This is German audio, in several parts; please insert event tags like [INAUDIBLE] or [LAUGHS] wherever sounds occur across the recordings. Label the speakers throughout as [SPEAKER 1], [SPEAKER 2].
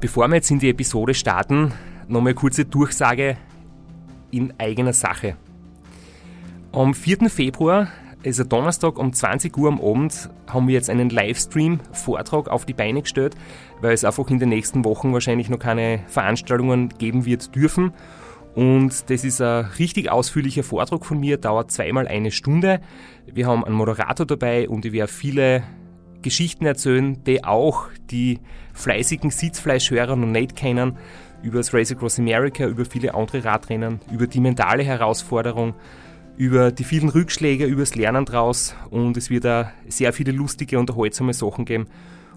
[SPEAKER 1] Bevor wir jetzt in die Episode starten, nochmal kurze Durchsage in eigener Sache. Am 4. Februar, also Donnerstag um 20 Uhr am Abend, haben wir jetzt einen Livestream-Vortrag auf die Beine gestellt, weil es einfach in den nächsten Wochen wahrscheinlich noch keine Veranstaltungen geben wird dürfen. Und das ist ein richtig ausführlicher Vortrag von mir, dauert zweimal eine Stunde. Wir haben einen Moderator dabei und ich werde viele Geschichten erzählen, die auch die fleißigen Sitzfleischhörer noch nicht kennen, über das Race Across America, über viele andere Radrennen, über die mentale Herausforderung, über die vielen Rückschläge, über das Lernen draus und es wird da sehr viele lustige, unterhaltsame Sachen geben.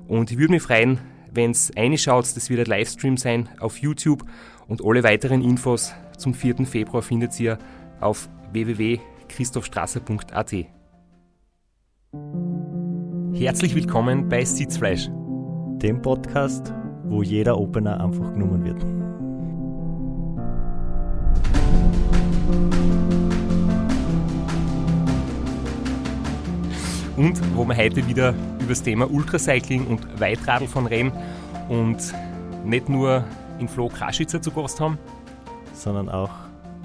[SPEAKER 1] Und ich würde mich freuen, wenn es reinschaut, das wird ein Livestream sein auf YouTube und alle weiteren Infos zum 4. Februar findet ihr auf www.christophstrasser.at. Herzlich willkommen bei Sitzfleisch,
[SPEAKER 2] dem Podcast, wo jeder Opener einfach genommen wird.
[SPEAKER 1] Und wo wir heute wieder über das Thema Ultracycling und Weitradl von reden und nicht nur in Flo Kraschitzer zu Gast haben,
[SPEAKER 2] sondern auch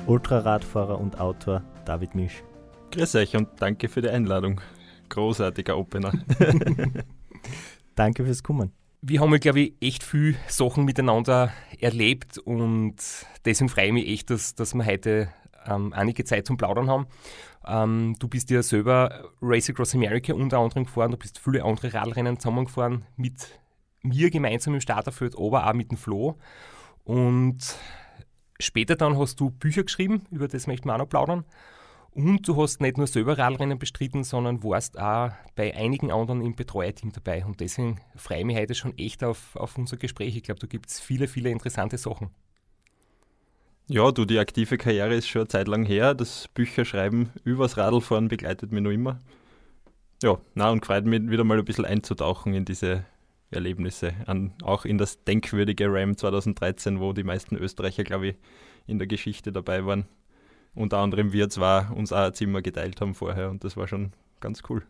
[SPEAKER 2] Ultraradfahrer und Autor David Misch.
[SPEAKER 3] Grüß euch und danke für die Einladung. Großartiger Opener. [LAUGHS] [LAUGHS]
[SPEAKER 2] danke fürs Kommen.
[SPEAKER 1] Wir haben, glaube ich, echt viel Sachen miteinander erlebt und deswegen freue ich mich echt, dass, dass wir heute ähm, einige Zeit zum Plaudern haben. Ähm, du bist ja selber Race Across America unter anderem gefahren, du bist viele andere Radrennen zusammengefahren mit mir gemeinsam im Starterfeld, aber auch mit dem Flo. Und Später dann hast du Bücher geschrieben, über das möchten wir auch noch plaudern. Und du hast nicht nur selber Radrennen bestritten, sondern warst auch bei einigen anderen im Betreuerteam dabei. Und deswegen freue ich mich heute schon echt auf, auf unser Gespräch. Ich glaube, da gibt es viele, viele interessante Sachen.
[SPEAKER 3] Ja, du, die aktive Karriere ist schon eine Zeit lang her. Das Bücherschreiben übers Radlfahren begleitet mich noch immer. Ja, na und freut mich wieder mal ein bisschen einzutauchen in diese Erlebnisse, an, auch in das denkwürdige RAM 2013, wo die meisten Österreicher, glaube ich, in der Geschichte dabei waren. Unter anderem wir zwar uns auch ein Zimmer geteilt haben vorher und das war schon ganz cool.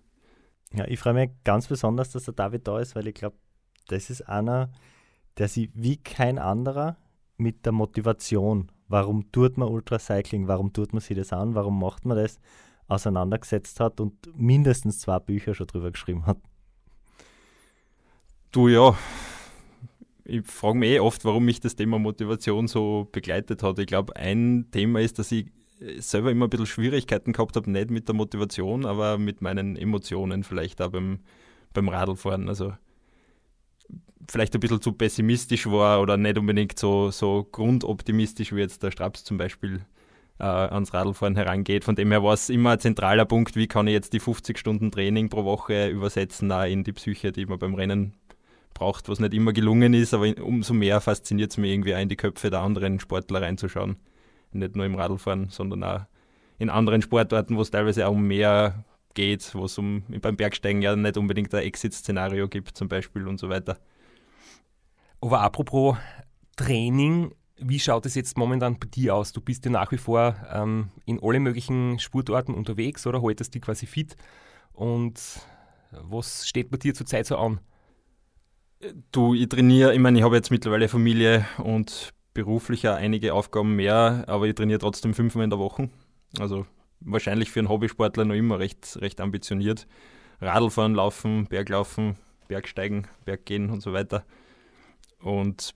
[SPEAKER 2] Ja, ich freue mich ganz besonders, dass der David da ist, weil ich glaube, das ist einer, der sich wie kein anderer mit der Motivation, warum tut man Ultracycling, warum tut man sich das an, warum macht man das, auseinandergesetzt hat und mindestens zwei Bücher schon drüber geschrieben hat.
[SPEAKER 3] Du ja, ich frage mich eh oft, warum mich das Thema Motivation so begleitet hat. Ich glaube, ein Thema ist, dass ich selber immer ein bisschen Schwierigkeiten gehabt habe, nicht mit der Motivation, aber mit meinen Emotionen vielleicht auch beim, beim Radlfahren. Also vielleicht ein bisschen zu pessimistisch war oder nicht unbedingt so, so grundoptimistisch, wie jetzt der Straps zum Beispiel äh, ans Radlfahren herangeht. Von dem her war es immer ein zentraler Punkt, wie kann ich jetzt die 50 Stunden Training pro Woche übersetzen auch in die Psyche, die man beim Rennen braucht, was nicht immer gelungen ist, aber umso mehr fasziniert es mich irgendwie auch in die Köpfe der anderen Sportler reinzuschauen. Nicht nur im Radlfahren, sondern auch in anderen Sportarten, wo es teilweise auch um mehr geht, wo es um beim Bergsteigen ja nicht unbedingt ein Exit-Szenario gibt zum Beispiel und so weiter.
[SPEAKER 1] Aber apropos Training, wie schaut es jetzt momentan bei dir aus? Du bist ja nach wie vor ähm, in alle möglichen Sportarten unterwegs oder haltest dich quasi fit? Und was steht bei dir zurzeit so an?
[SPEAKER 3] Du, ich trainiere, ich meine, ich habe jetzt mittlerweile Familie und beruflich auch einige Aufgaben mehr, aber ich trainiere trotzdem fünfmal in der Woche. Also wahrscheinlich für einen Hobbysportler noch immer recht, recht ambitioniert. Radlfahren, Laufen, Berglaufen, Bergsteigen, Berggehen und so weiter. Und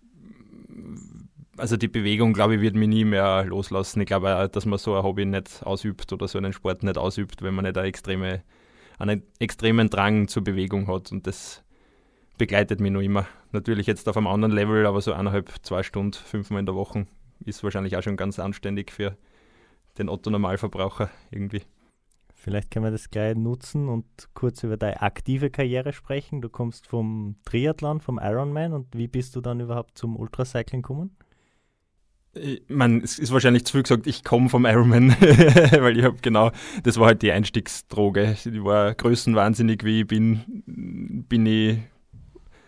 [SPEAKER 3] also die Bewegung, glaube ich, wird mich nie mehr loslassen. Ich glaube auch, dass man so ein Hobby nicht ausübt oder so einen Sport nicht ausübt, wenn man nicht eine extreme, einen extremen Drang zur Bewegung hat. Und das begleitet mich noch immer. Natürlich jetzt auf einem anderen Level, aber so eineinhalb, zwei Stunden, fünfmal in der Woche ist wahrscheinlich auch schon ganz anständig für den Otto-Normalverbraucher irgendwie.
[SPEAKER 2] Vielleicht können wir das gleich nutzen und kurz über deine aktive Karriere sprechen. Du kommst vom Triathlon, vom Ironman und wie bist du dann überhaupt zum Ultracycling gekommen?
[SPEAKER 3] Ich meine, es ist wahrscheinlich zu viel gesagt, ich komme vom Ironman, [LAUGHS] weil ich habe genau, das war halt die Einstiegsdroge. Ich war größenwahnsinnig, wie ich bin, bin ich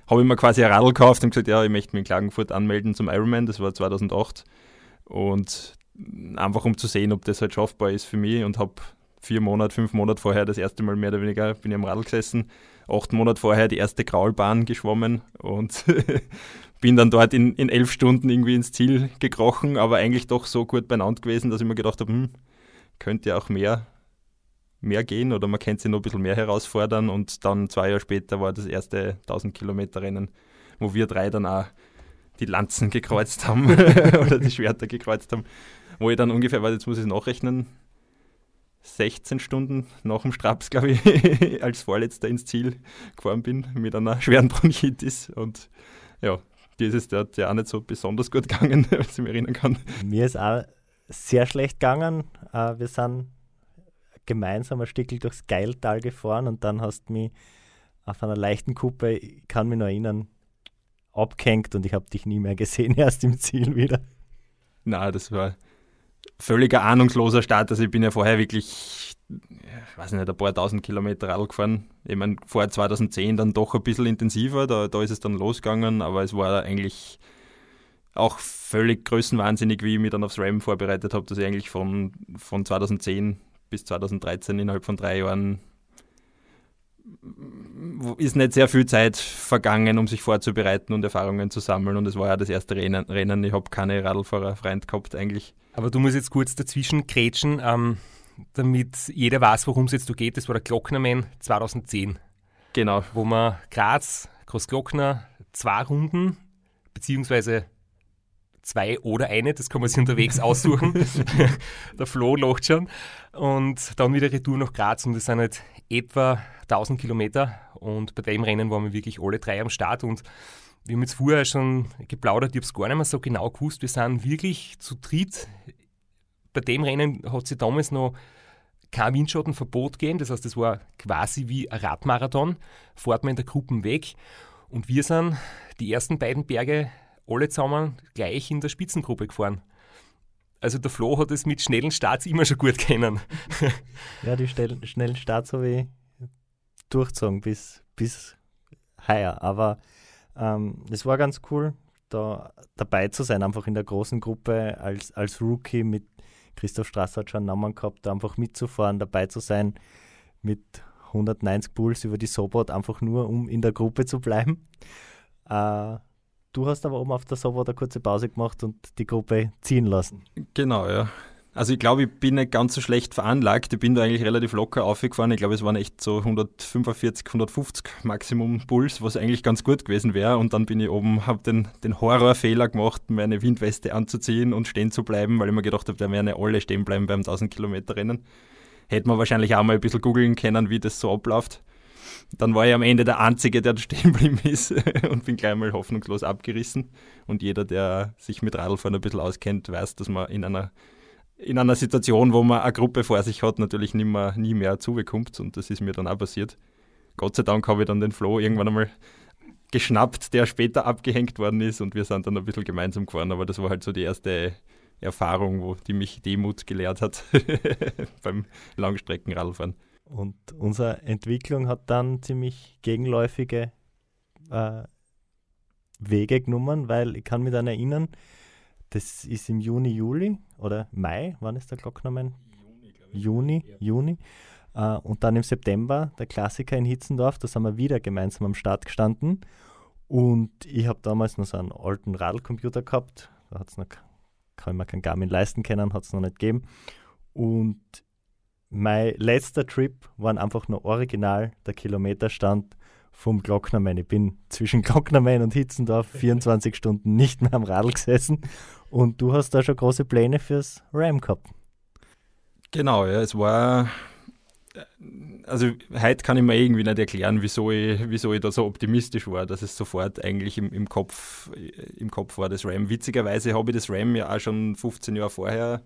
[SPEAKER 3] habe ich mir quasi ein Radl gekauft und gesagt, ja, ich möchte mich in Klagenfurt anmelden zum Ironman, das war 2008. Und einfach um zu sehen, ob das halt schaffbar ist für mich. Und habe vier Monate, fünf Monate vorher das erste Mal mehr oder weniger bin ich am Radl gesessen, acht Monate vorher die erste Kraulbahn geschwommen und [LAUGHS] bin dann dort in, in elf Stunden irgendwie ins Ziel gekrochen, aber eigentlich doch so gut beieinander gewesen, dass ich mir gedacht habe, hm, könnte ja auch mehr, mehr gehen oder man könnte sich noch ein bisschen mehr herausfordern. Und dann zwei Jahre später war das erste 1000 Kilometer Rennen, wo wir drei dann auch die Lanzen gekreuzt [LAUGHS] haben [LAUGHS] oder die Schwerter gekreuzt haben, wo ich dann ungefähr, weil jetzt muss ich es nachrechnen, 16 Stunden nach dem Straps, glaube ich, [LAUGHS] als Vorletzter ins Ziel gefahren bin mit einer schweren Bronchitis. Und ja, dieses der hat ja auch nicht so besonders gut gegangen, wenn ich mich erinnern kann.
[SPEAKER 2] Mir ist auch sehr schlecht gegangen. Uh, wir sind gemeinsam ein Stück durchs Geiltal gefahren und dann hast du mich auf einer leichten Kuppe, ich kann mich noch erinnern, abgehängt und ich habe dich nie mehr gesehen, [LAUGHS] erst im Ziel wieder.
[SPEAKER 3] Na, das war völliger ahnungsloser Start. Also ich bin ja vorher wirklich, ich weiß nicht, ein paar tausend Kilometer Radl gefahren. Ich meine, vor 2010 dann doch ein bisschen intensiver, da, da ist es dann losgegangen, aber es war eigentlich auch völlig größenwahnsinnig, wie ich mich dann aufs RAM vorbereitet habe, dass ich eigentlich von, von 2010 bis 2013 innerhalb von drei Jahren ist nicht sehr viel Zeit vergangen, um sich vorzubereiten und Erfahrungen zu sammeln. Und es war ja das erste Rennen. Rennen. Ich habe keine Radlfahrerfreund gehabt eigentlich.
[SPEAKER 1] Aber du musst jetzt kurz dazwischen grätschen, ähm, damit jeder weiß, worum es jetzt so geht. Das war der Glocknerman 2010.
[SPEAKER 3] Genau.
[SPEAKER 1] Wo man Graz, Großglockner, zwei Runden, beziehungsweise zwei oder eine, das kann man sich unterwegs aussuchen. [LAUGHS] der Flo lacht schon. Und dann wieder Retour nach Graz und das sind halt etwa 1000 Kilometer. Und bei dem Rennen waren wir wirklich alle drei am Start und wir haben jetzt vorher schon geplaudert, ich habe es gar nicht mehr so genau gewusst. Wir sind wirklich zu dritt. Bei dem Rennen hat sie damals noch kein Windschattenverbot gegeben. Das heißt, es war quasi wie ein Radmarathon. Fährt man in der Gruppe weg. Und wir sind die ersten beiden Berge alle zusammen gleich in der Spitzengruppe gefahren. Also der Flo hat es mit schnellen Starts immer schon gut kennen. [LAUGHS]
[SPEAKER 2] ja, die schnellen Starts habe ich durchgezogen bis, bis heuer. Aber ähm, es war ganz cool, da dabei zu sein, einfach in der großen Gruppe als, als Rookie mit Christoph Strasser hat schon einen Namen gehabt, da einfach mitzufahren, dabei zu sein mit 190 Puls über die Sobot, einfach nur um in der Gruppe zu bleiben. Äh, Du hast aber oben auf der Sobo eine kurze Pause gemacht und die Gruppe ziehen lassen.
[SPEAKER 3] Genau, ja. Also ich glaube, ich bin nicht ganz so schlecht veranlagt. Ich bin da eigentlich relativ locker aufgefahren. Ich glaube, es waren echt so 145, 150 Maximum Puls, was eigentlich ganz gut gewesen wäre. Und dann bin ich oben, habe den, den Horrorfehler gemacht, meine Windweste anzuziehen und stehen zu bleiben, weil ich mir gedacht habe, da werden ja alle stehen bleiben beim 1000 Kilometer Rennen. Hätte man wahrscheinlich auch mal ein bisschen googeln können, wie das so abläuft dann war ich am Ende der Einzige, der stehen geblieben ist [LAUGHS] und bin gleich mal hoffnungslos abgerissen. Und jeder, der sich mit Radlfahren ein bisschen auskennt, weiß, dass man in einer, in einer Situation, wo man eine Gruppe vor sich hat, natürlich nie mehr, nie mehr zubekommt. Und das ist mir dann auch passiert. Gott sei Dank habe ich dann den Flo irgendwann einmal geschnappt, der später abgehängt worden ist und wir sind dann ein bisschen gemeinsam gefahren. Aber das war halt so die erste Erfahrung, wo die mich Demut gelehrt hat [LAUGHS] beim Langstreckenradfahren.
[SPEAKER 2] Und unsere Entwicklung hat dann ziemlich gegenläufige äh, Wege genommen, weil ich kann mich dann erinnern, das ist im Juni, Juli oder Mai, wann ist der Glocknamen? Juni, Juni. Juni. Uh, und dann im September der Klassiker in Hitzendorf, da sind wir wieder gemeinsam am Start gestanden. Und ich habe damals noch so einen alten Radlcomputer gehabt. Da hat's noch, kann ich mir kein Garmin leisten können, hat es noch nicht gegeben. Und mein letzter Trip war einfach nur original der Kilometerstand vom Glocknermann. Ich bin zwischen [LAUGHS] Glocknermann und Hitzendorf [LAUGHS] 24 Stunden nicht mehr am Radl gesessen und du hast da schon große Pläne fürs Ram gehabt.
[SPEAKER 3] Genau, ja, es war also heute kann ich mir irgendwie nicht erklären, wieso ich, wieso ich da so optimistisch war, dass es sofort eigentlich im, im, Kopf, im Kopf war, das RAM. Witzigerweise habe ich das RAM ja auch schon 15 Jahre vorher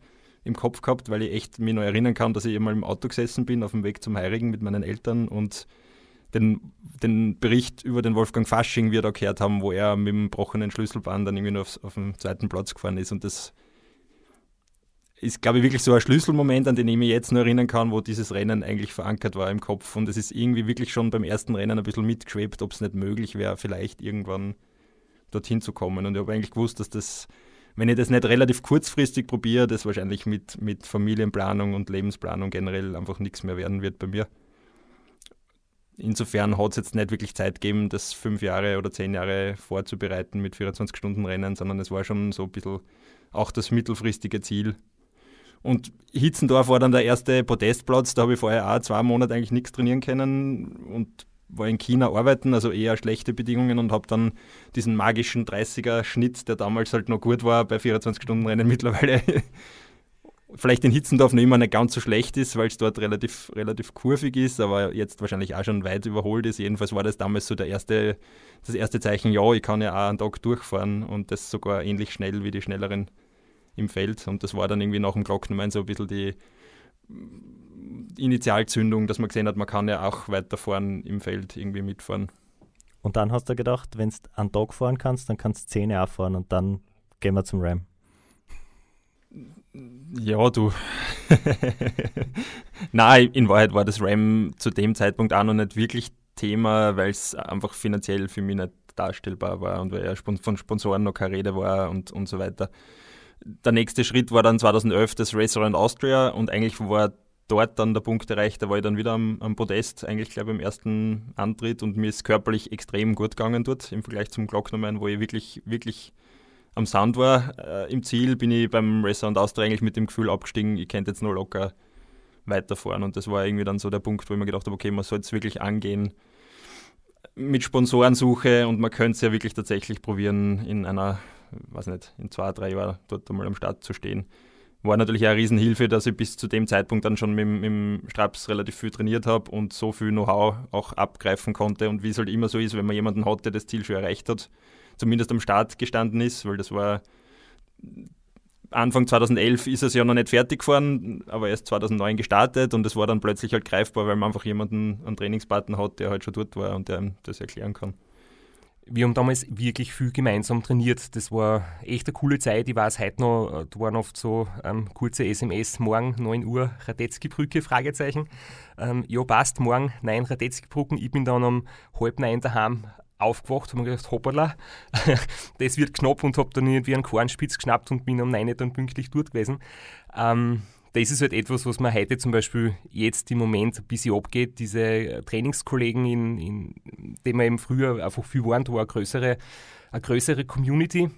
[SPEAKER 3] im Kopf gehabt, weil ich echt mich noch erinnern kann, dass ich einmal im Auto gesessen bin auf dem Weg zum Heirigen mit meinen Eltern und den, den Bericht über den Wolfgang Fasching wir da gehört haben, wo er mit dem gebrochenen Schlüsselband dann irgendwie nur auf, den zweiten Platz gefahren ist. Und das ist, glaube ich, wirklich so ein Schlüsselmoment, an den ich mich jetzt noch erinnern kann, wo dieses Rennen eigentlich verankert war im Kopf. Und es ist irgendwie wirklich schon beim ersten Rennen ein bisschen mitgeschwebt, ob es nicht möglich wäre, vielleicht irgendwann dorthin zu kommen. Und ich habe eigentlich gewusst, dass das wenn ich das nicht relativ kurzfristig probiere, das wahrscheinlich mit, mit Familienplanung und Lebensplanung generell einfach nichts mehr werden wird bei mir. insofern hat es jetzt nicht wirklich Zeit gegeben, das fünf Jahre oder zehn Jahre vorzubereiten mit 24-Stunden-Rennen, sondern es war schon so ein bisschen auch das mittelfristige Ziel. Und Hitzendorf war dann der erste Podestplatz, da habe ich vorher auch zwei Monate eigentlich nichts trainieren können und war in China arbeiten, also eher schlechte Bedingungen und habe dann diesen magischen 30er-Schnitt, der damals halt noch gut war bei 24-Stunden-Rennen [LAUGHS] mittlerweile vielleicht in Hitzendorf noch immer nicht ganz so schlecht ist, weil es dort relativ, relativ kurvig ist, aber jetzt wahrscheinlich auch schon weit überholt ist. Jedenfalls war das damals so der erste, das erste Zeichen, ja, ich kann ja auch einen Tag durchfahren und das sogar ähnlich schnell wie die Schnelleren im Feld. Und das war dann irgendwie nach dem Glocknermain so ein bisschen die Initialzündung, dass man gesehen hat, man kann ja auch weiterfahren im Feld irgendwie mitfahren.
[SPEAKER 2] Und dann hast du gedacht, wenn du einen Tag fahren kannst, dann kannst du 10 auch fahren und dann gehen wir zum Ram.
[SPEAKER 3] Ja, du. [LAUGHS] Nein, in Wahrheit war das RAM zu dem Zeitpunkt auch noch nicht wirklich Thema, weil es einfach finanziell für mich nicht darstellbar war und weil ja von Sponsoren noch keine Rede war und, und so weiter. Der nächste Schritt war dann 2011 das Race Around Austria und eigentlich war dort dann der Punkt erreicht, da war ich dann wieder am, am Podest, eigentlich gleich beim ersten Antritt und mir ist körperlich extrem gut gegangen dort im Vergleich zum Glocknermann, wo ich wirklich, wirklich am Sound war. Äh, Im Ziel bin ich beim Restaurant Austria eigentlich mit dem Gefühl abgestiegen, ich könnte jetzt nur locker weiterfahren. Und das war irgendwie dann so der Punkt, wo ich mir gedacht habe, okay, man soll es wirklich angehen mit Sponsorensuche und man könnte es ja wirklich tatsächlich probieren, in einer, weiß nicht, in zwei, drei Jahren dort einmal am Start zu stehen. War natürlich eine Riesenhilfe, dass ich bis zu dem Zeitpunkt dann schon mit, mit dem Straps relativ viel trainiert habe und so viel Know-how auch abgreifen konnte. Und wie es halt immer so ist, wenn man jemanden hat, der das Ziel schon erreicht hat, zumindest am Start gestanden ist, weil das war Anfang 2011 ist es ja noch nicht fertig gefahren, aber erst 2009 gestartet und es war dann plötzlich halt greifbar, weil man einfach jemanden, einen Trainingspartner hat, der halt schon dort war und der das erklären kann.
[SPEAKER 1] Wir haben damals wirklich viel gemeinsam trainiert. Das war echt eine coole Zeit. Ich weiß heute noch, da waren oft so ähm, kurze SMS, morgen 9 Uhr, Radetzky-Brücke, Fragezeichen. Ähm, ja, passt, morgen 9 Radetzky-Brücken. Ich bin dann um halb neun daheim aufgewacht und mir gedacht, hoppala, [LAUGHS] das wird knapp und habe dann irgendwie einen Kornspitz geschnappt und bin um 9 dann pünktlich dort gewesen. Ähm, das ist halt etwas, was mir heute zum Beispiel jetzt im Moment ein bisschen abgeht. Diese Trainingskollegen, in, in denen wir eben früher einfach viel waren, da war eine größere, eine größere Community.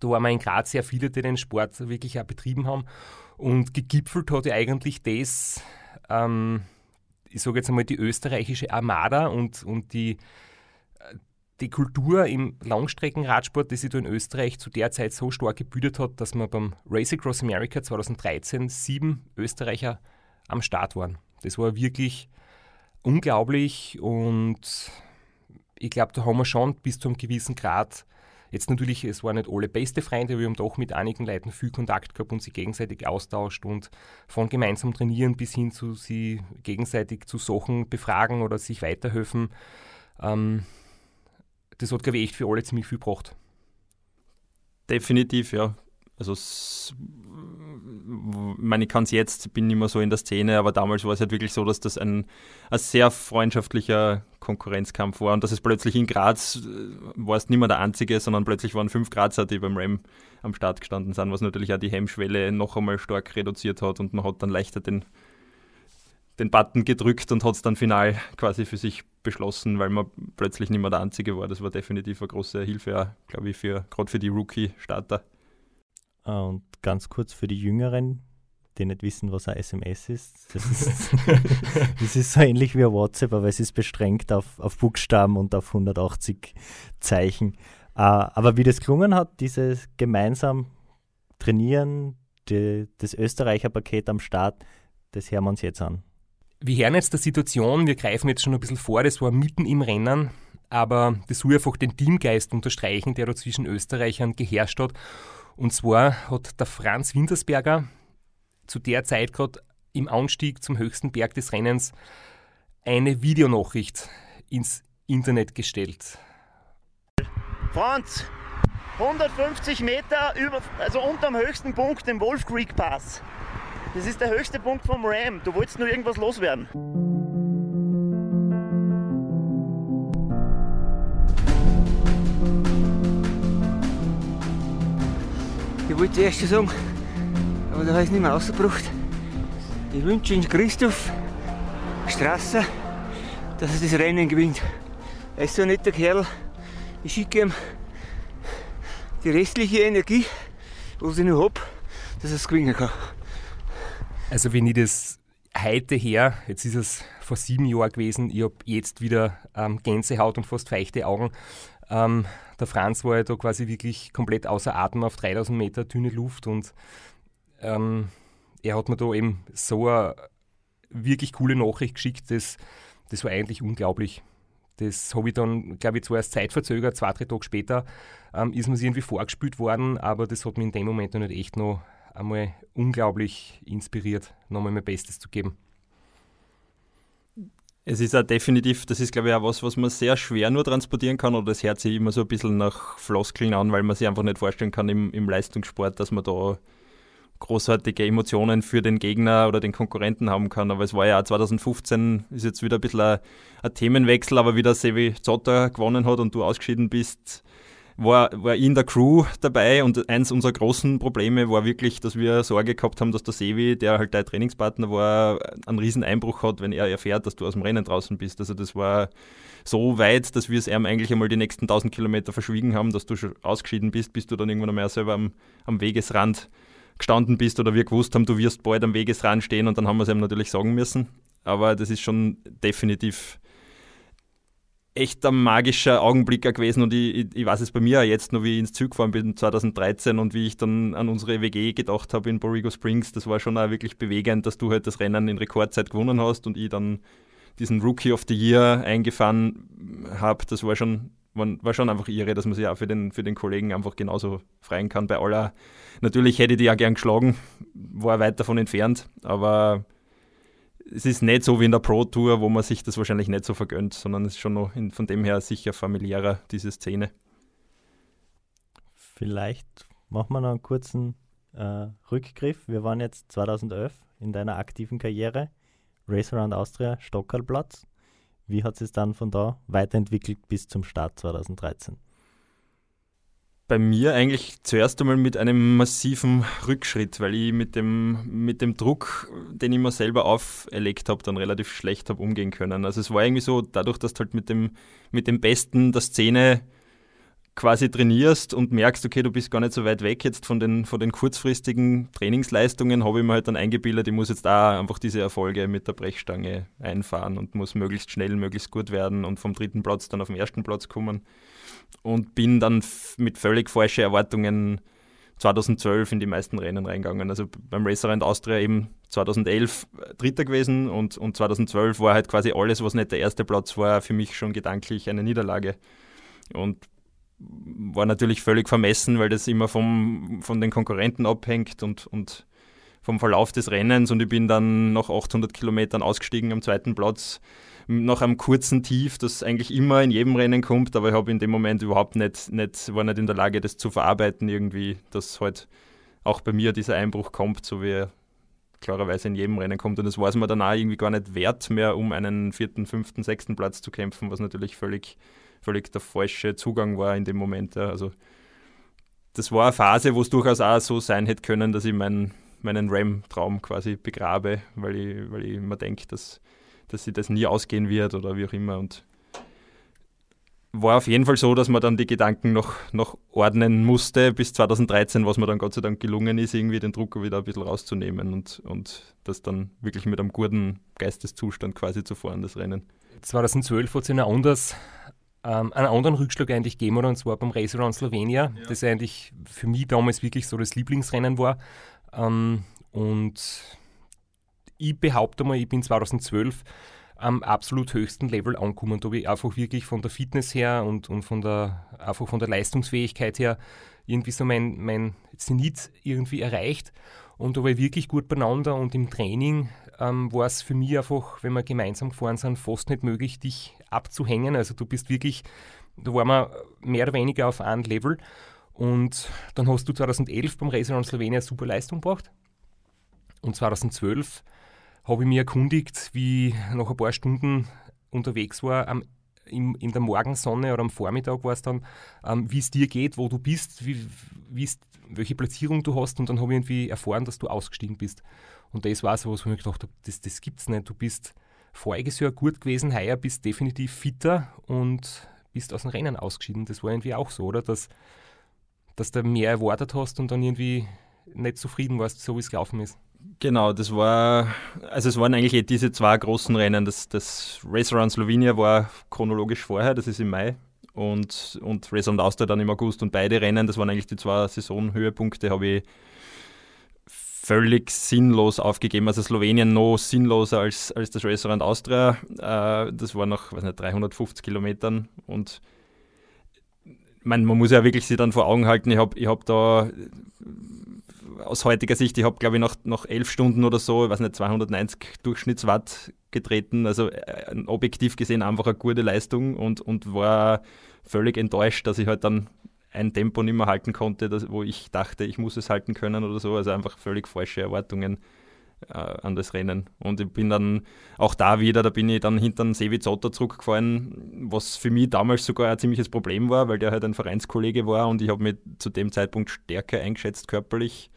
[SPEAKER 1] Da waren wir in Graz sehr viele, die den Sport wirklich auch betrieben haben. Und gegipfelt hat ja eigentlich das, ähm, ich sage jetzt einmal, die österreichische Armada und, und die die Kultur im Langstreckenradsport, die sich da in Österreich zu der Zeit so stark gebildet hat, dass wir beim Race Across America 2013 sieben Österreicher am Start waren. Das war wirklich unglaublich und ich glaube, da haben wir schon bis zu einem gewissen Grad, jetzt natürlich, es waren nicht alle beste Freunde, wir haben doch mit einigen Leuten viel Kontakt gehabt und sie gegenseitig austauscht und von gemeinsam trainieren bis hin zu sie gegenseitig zu Sachen befragen oder sich weiterhelfen. Ähm, das hat, glaube ich, echt für alle ziemlich viel gebracht.
[SPEAKER 3] Definitiv, ja. Also, ich meine, ich kann es jetzt, bin nicht mehr so in der Szene, aber damals war es halt wirklich so, dass das ein, ein sehr freundschaftlicher Konkurrenzkampf war und dass es plötzlich in Graz äh, war es nicht mehr der einzige, sondern plötzlich waren fünf Grazer, die beim Ram am Start gestanden sind, was natürlich auch die Hemmschwelle noch einmal stark reduziert hat und man hat dann leichter den den Button gedrückt und hat es dann final quasi für sich beschlossen, weil man plötzlich nicht mehr der Einzige war. Das war definitiv eine große Hilfe, glaube ich, für, gerade für die Rookie-Starter.
[SPEAKER 2] Ah, und ganz kurz für die Jüngeren, die nicht wissen, was ein SMS ist. Das ist, [LAUGHS] das ist so ähnlich wie ein WhatsApp, aber es ist beschränkt auf, auf Buchstaben und auf 180 Zeichen. Uh, aber wie das gelungen hat, dieses gemeinsam Trainieren, die, das Österreicher Paket am Start, das hören wir uns jetzt an.
[SPEAKER 1] Wir hören jetzt der Situation, wir greifen jetzt schon ein bisschen vor, das war mitten im Rennen, aber das soll einfach den Teamgeist unterstreichen, der da zwischen Österreichern geherrscht hat. Und zwar hat der Franz Wintersberger zu der Zeit gerade im Anstieg zum höchsten Berg des Rennens eine Videonachricht ins Internet gestellt.
[SPEAKER 4] Franz, 150 Meter über, also unterm höchsten Punkt, dem Wolf Creek Pass. Das ist der höchste Punkt vom Ram. Du wolltest nur irgendwas loswerden. Ich wollte zuerst schon sagen, aber da habe ich es nicht mehr rausgebracht. Ich wünsche Ihnen Christoph Strasser
[SPEAKER 5] dass er das Rennen gewinnt. Er ist so ein netter Kerl. Ich schicke ihm die restliche Energie, was ich noch habe, dass er es gewinnen kann.
[SPEAKER 1] Also wenn ich das heute her, jetzt ist es vor sieben Jahren gewesen, ich habe jetzt wieder ähm, Gänsehaut und fast feuchte Augen. Ähm, der Franz war ja da quasi wirklich komplett außer Atem auf 3000 Meter dünne Luft und ähm, er hat mir da eben so eine wirklich coole Nachricht geschickt, das, das war eigentlich unglaublich. Das habe ich dann, glaube ich, zwar erst zeitverzögert, zwei, drei Tage später ähm, ist mir irgendwie vorgespielt worden, aber das hat mich in dem Moment noch nicht echt noch einmal unglaublich inspiriert, nochmal mein Bestes zu geben.
[SPEAKER 3] Es ist auch definitiv, das ist glaube ich auch was, was man sehr schwer nur transportieren kann oder das hört sich immer so ein bisschen nach Floskeln an, weil man sich einfach nicht vorstellen kann im, im Leistungssport, dass man da großartige Emotionen für den Gegner oder den Konkurrenten haben kann. Aber es war ja auch 2015, ist jetzt wieder ein bisschen ein, ein Themenwechsel, aber wie der Sevi Zotter gewonnen hat und du ausgeschieden bist, war, war in der Crew dabei und eins unserer großen Probleme war wirklich, dass wir Sorge gehabt haben, dass der Sevi, der halt dein Trainingspartner war, einen riesen Einbruch hat, wenn er erfährt, dass du aus dem Rennen draußen bist. Also das war so weit, dass wir es ihm eigentlich einmal die nächsten 1000 Kilometer verschwiegen haben, dass du schon ausgeschieden bist, bis du dann irgendwann einmal selber am, am Wegesrand gestanden bist oder wir gewusst haben, du wirst bald am Wegesrand stehen und dann haben wir es ihm natürlich sagen müssen. Aber das ist schon definitiv echt ein magischer Augenblick gewesen und ich, ich, ich, weiß es bei mir jetzt noch, wie ich ins Zug gefahren bin 2013 und wie ich dann an unsere WG gedacht habe in Borrego Springs. Das war schon auch wirklich bewegend, dass du halt das Rennen in Rekordzeit gewonnen hast und ich dann diesen Rookie of the Year eingefahren habe. Das war schon, war schon einfach irre, dass man sich auch für den, für den Kollegen einfach genauso freuen kann. Bei aller, natürlich hätte ich die ja gern geschlagen, war weit davon entfernt, aber es ist nicht so wie in der Pro Tour, wo man sich das wahrscheinlich nicht so vergönnt, sondern es ist schon noch in, von dem her sicher familiärer, diese Szene.
[SPEAKER 2] Vielleicht machen wir noch einen kurzen äh, Rückgriff. Wir waren jetzt 2011 in deiner aktiven Karriere, Race Around Austria, Stockerplatz. Wie hat es dann von da weiterentwickelt bis zum Start 2013?
[SPEAKER 3] Bei mir eigentlich zuerst einmal mit einem massiven Rückschritt, weil ich mit dem, mit dem Druck, den ich mir selber auferlegt habe, dann relativ schlecht habe umgehen können. Also es war irgendwie so, dadurch, dass du halt mit dem, mit dem Besten der Szene quasi trainierst und merkst, okay, du bist gar nicht so weit weg jetzt von den, von den kurzfristigen Trainingsleistungen, habe ich mir halt dann eingebildet, ich muss jetzt da einfach diese Erfolge mit der Brechstange einfahren und muss möglichst schnell, möglichst gut werden und vom dritten Platz dann auf den ersten Platz kommen und bin dann mit völlig falschen Erwartungen 2012 in die meisten Rennen reingegangen. Also beim Racerend Austria eben 2011 äh, Dritter gewesen und, und 2012 war halt quasi alles, was nicht der erste Platz war, für mich schon gedanklich eine Niederlage. Und war natürlich völlig vermessen, weil das immer vom, von den Konkurrenten abhängt und, und vom Verlauf des Rennens. Und ich bin dann nach 800 Kilometern ausgestiegen am zweiten Platz nach einem kurzen Tief, das eigentlich immer in jedem Rennen kommt, aber ich habe in dem Moment überhaupt nicht, nicht, war nicht in der Lage, das zu verarbeiten irgendwie, dass halt auch bei mir dieser Einbruch kommt, so wie er klarerweise in jedem Rennen kommt. Und das war es mir danach irgendwie gar nicht wert mehr, um einen vierten, fünften, sechsten Platz zu kämpfen, was natürlich völlig, völlig der falsche Zugang war in dem Moment. Also das war eine Phase, wo es durchaus auch so sein hätte können, dass ich meinen, meinen Ram-Traum quasi begrabe, weil ich, weil ich mir denke, dass dass sie das nie ausgehen wird oder wie auch immer. Und war auf jeden Fall so, dass man dann die Gedanken noch, noch ordnen musste bis 2013, was mir dann Gott sei Dank gelungen ist, irgendwie den Drucker wieder ein bisschen rauszunehmen und, und das dann wirklich mit einem guten Geisteszustand quasi zu fahren, das Rennen.
[SPEAKER 1] 2012 hat es in anders, ähm, einen anderen Rückschlag eigentlich gegeben, und zwar beim Race Around Slovenia, ja. das eigentlich für mich damals wirklich so das Lieblingsrennen war. Ähm, und ich behaupte mal, ich bin 2012 am absolut höchsten Level angekommen. Da habe ich einfach wirklich von der Fitness her und, und von der, einfach von der Leistungsfähigkeit her irgendwie so mein, mein Zenit irgendwie erreicht. Und da war ich wirklich gut beieinander und im Training ähm, war es für mich einfach, wenn wir gemeinsam gefahren sind, fast nicht möglich, dich abzuhängen. Also du bist wirklich, da waren wir mehr oder weniger auf einem Level. Und dann hast du 2011 beim Racer in Slowenien super Leistung gebracht. Und 2012 habe ich mich erkundigt, wie nach ein paar Stunden unterwegs war, am, in der Morgensonne oder am Vormittag war es dann, ähm, wie es dir geht, wo du bist, wie, welche Platzierung du hast und dann habe ich irgendwie erfahren, dass du ausgestiegen bist. Und das war so was, ich mir gedacht habe, das, das gibt es nicht. Du bist voriges Jahr gut gewesen, heuer bist definitiv fitter und bist aus dem Rennen ausgeschieden. Das war irgendwie auch so, oder? Dass, dass du mehr erwartet hast und dann irgendwie nicht zufrieden warst, so wie es gelaufen ist.
[SPEAKER 3] Genau, das war, also es waren eigentlich eh diese zwei großen Rennen. Das, das Race Around Slovenia war chronologisch vorher, das ist im Mai. Und, und Race Around Austria dann im August. Und beide Rennen, das waren eigentlich die zwei Saisonhöhepunkte, habe ich völlig sinnlos aufgegeben. Also Slowenien noch sinnloser als, als das Race Around Austria. Äh, das war nach weiß nicht, 350 Kilometern. Und man, man muss ja wirklich sich dann vor Augen halten, ich habe ich hab da aus heutiger Sicht, ich habe glaube ich nach, nach elf Stunden oder so, ich weiß nicht, 290 Durchschnittswatt getreten. Also äh, objektiv gesehen einfach eine gute Leistung und, und war völlig enttäuscht, dass ich halt dann ein Tempo nicht mehr halten konnte, das, wo ich dachte, ich muss es halten können oder so. Also einfach völlig falsche Erwartungen äh, an das Rennen. Und ich bin dann auch da wieder, da bin ich dann hinter den Sevi Zotter zurückgefahren, was für mich damals sogar ein ziemliches Problem war, weil der halt ein Vereinskollege war und ich habe mich zu dem Zeitpunkt stärker eingeschätzt körperlich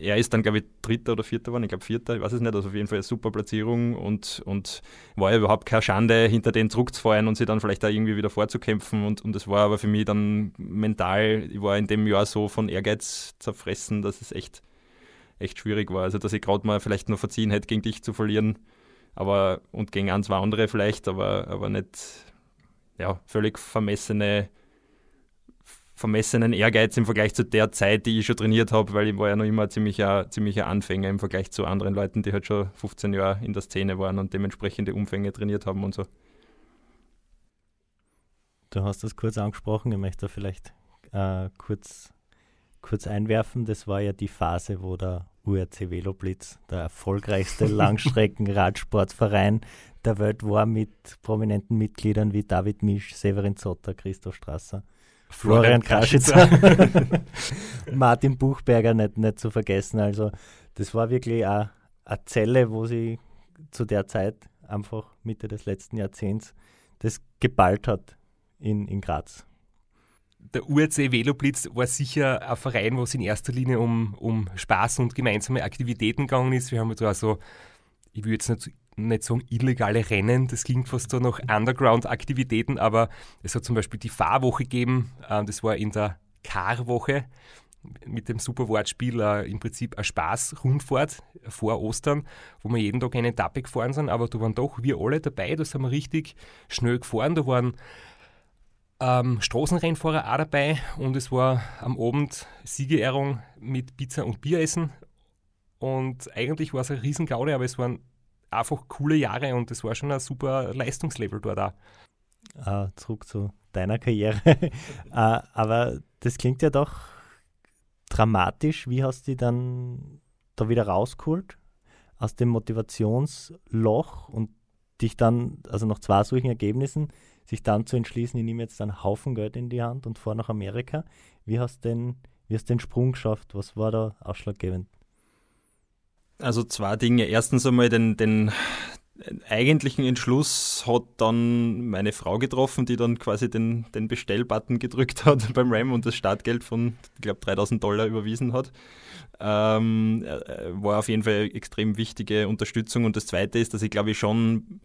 [SPEAKER 3] er ist dann, glaube ich, Dritter oder Vierter geworden, ich glaube Vierter, ich weiß es nicht, also auf jeden Fall eine super Platzierung und, und war ja überhaupt keine Schande, hinter den zurückzufallen und sie dann vielleicht da irgendwie wieder vorzukämpfen und, und das war aber für mich dann mental, ich war in dem Jahr so von Ehrgeiz zerfressen, dass es echt, echt schwierig war, also dass ich gerade mal vielleicht nur verziehen hätte, gegen dich zu verlieren, aber und gegen ein, zwei andere vielleicht, aber, aber nicht, ja, völlig vermessene vermessenen Ehrgeiz im Vergleich zu der Zeit, die ich schon trainiert habe, weil ich war ja noch immer ziemlicher, ziemlicher Anfänger im Vergleich zu anderen Leuten, die halt schon 15 Jahre in der Szene waren und dementsprechende Umfänge trainiert haben und so.
[SPEAKER 2] Du hast das kurz angesprochen, ich möchte da vielleicht äh, kurz, kurz einwerfen. Das war ja die Phase, wo der URC Veloblitz, der erfolgreichste [LAUGHS] Langstrecken-Radsportverein der Welt war, mit prominenten Mitgliedern wie David Misch, Severin Zotter, Christoph Strasser Florian Kraschitzer, [LAUGHS] Martin Buchberger nicht, nicht zu vergessen. Also das war wirklich eine, eine Zelle, wo sie zu der Zeit einfach Mitte des letzten Jahrzehnts das geballt hat in, in Graz.
[SPEAKER 1] Der URC Veloblitz war sicher ein Verein, wo es in erster Linie um, um Spaß und gemeinsame Aktivitäten gegangen ist. Wir haben da also, ich würde jetzt nicht nicht sagen illegale Rennen, das klingt fast so nach Underground-Aktivitäten, aber es hat zum Beispiel die Fahrwoche gegeben, äh, das war in der Karwoche mit dem super Wortspiel äh, im Prinzip eine Spaß-Rundfahrt vor Ostern, wo wir jeden Tag eine Etappe gefahren sind, aber da waren doch wir alle dabei, da sind wir richtig schnell gefahren, da waren ähm, Straßenrennfahrer auch dabei und es war am Abend Siegerehrung mit Pizza und Bieressen und eigentlich war es ein Riesengaude, aber es waren einfach coole Jahre und das war schon ein super Leistungslevel dort auch.
[SPEAKER 2] Uh, zurück zu deiner Karriere. uh, [LAUGHS] aber das klingt ja doch dramatisch. Wie hast du dich dann da wieder rausgeholt aus dem Motivationsloch und dich dann, also nach zwei solchen Ergebnissen, sich dann zu entschließen, ich nehme jetzt einen Haufen Geld in die Hand und fahre nach Amerika. Wie hast du den Sprung geschafft? Was war da ausschlaggebend?
[SPEAKER 3] Also zwei Dinge. Erstens einmal den, den eigentlichen Entschluss hat dann meine Frau getroffen, die dann quasi den, den Bestellbutton gedrückt hat [LAUGHS] beim RAM und das Startgeld von, ich glaube, 3000 Dollar überwiesen hat. Ähm, äh, war auf jeden Fall extrem wichtige Unterstützung. Und das Zweite ist, dass ich glaube ich schon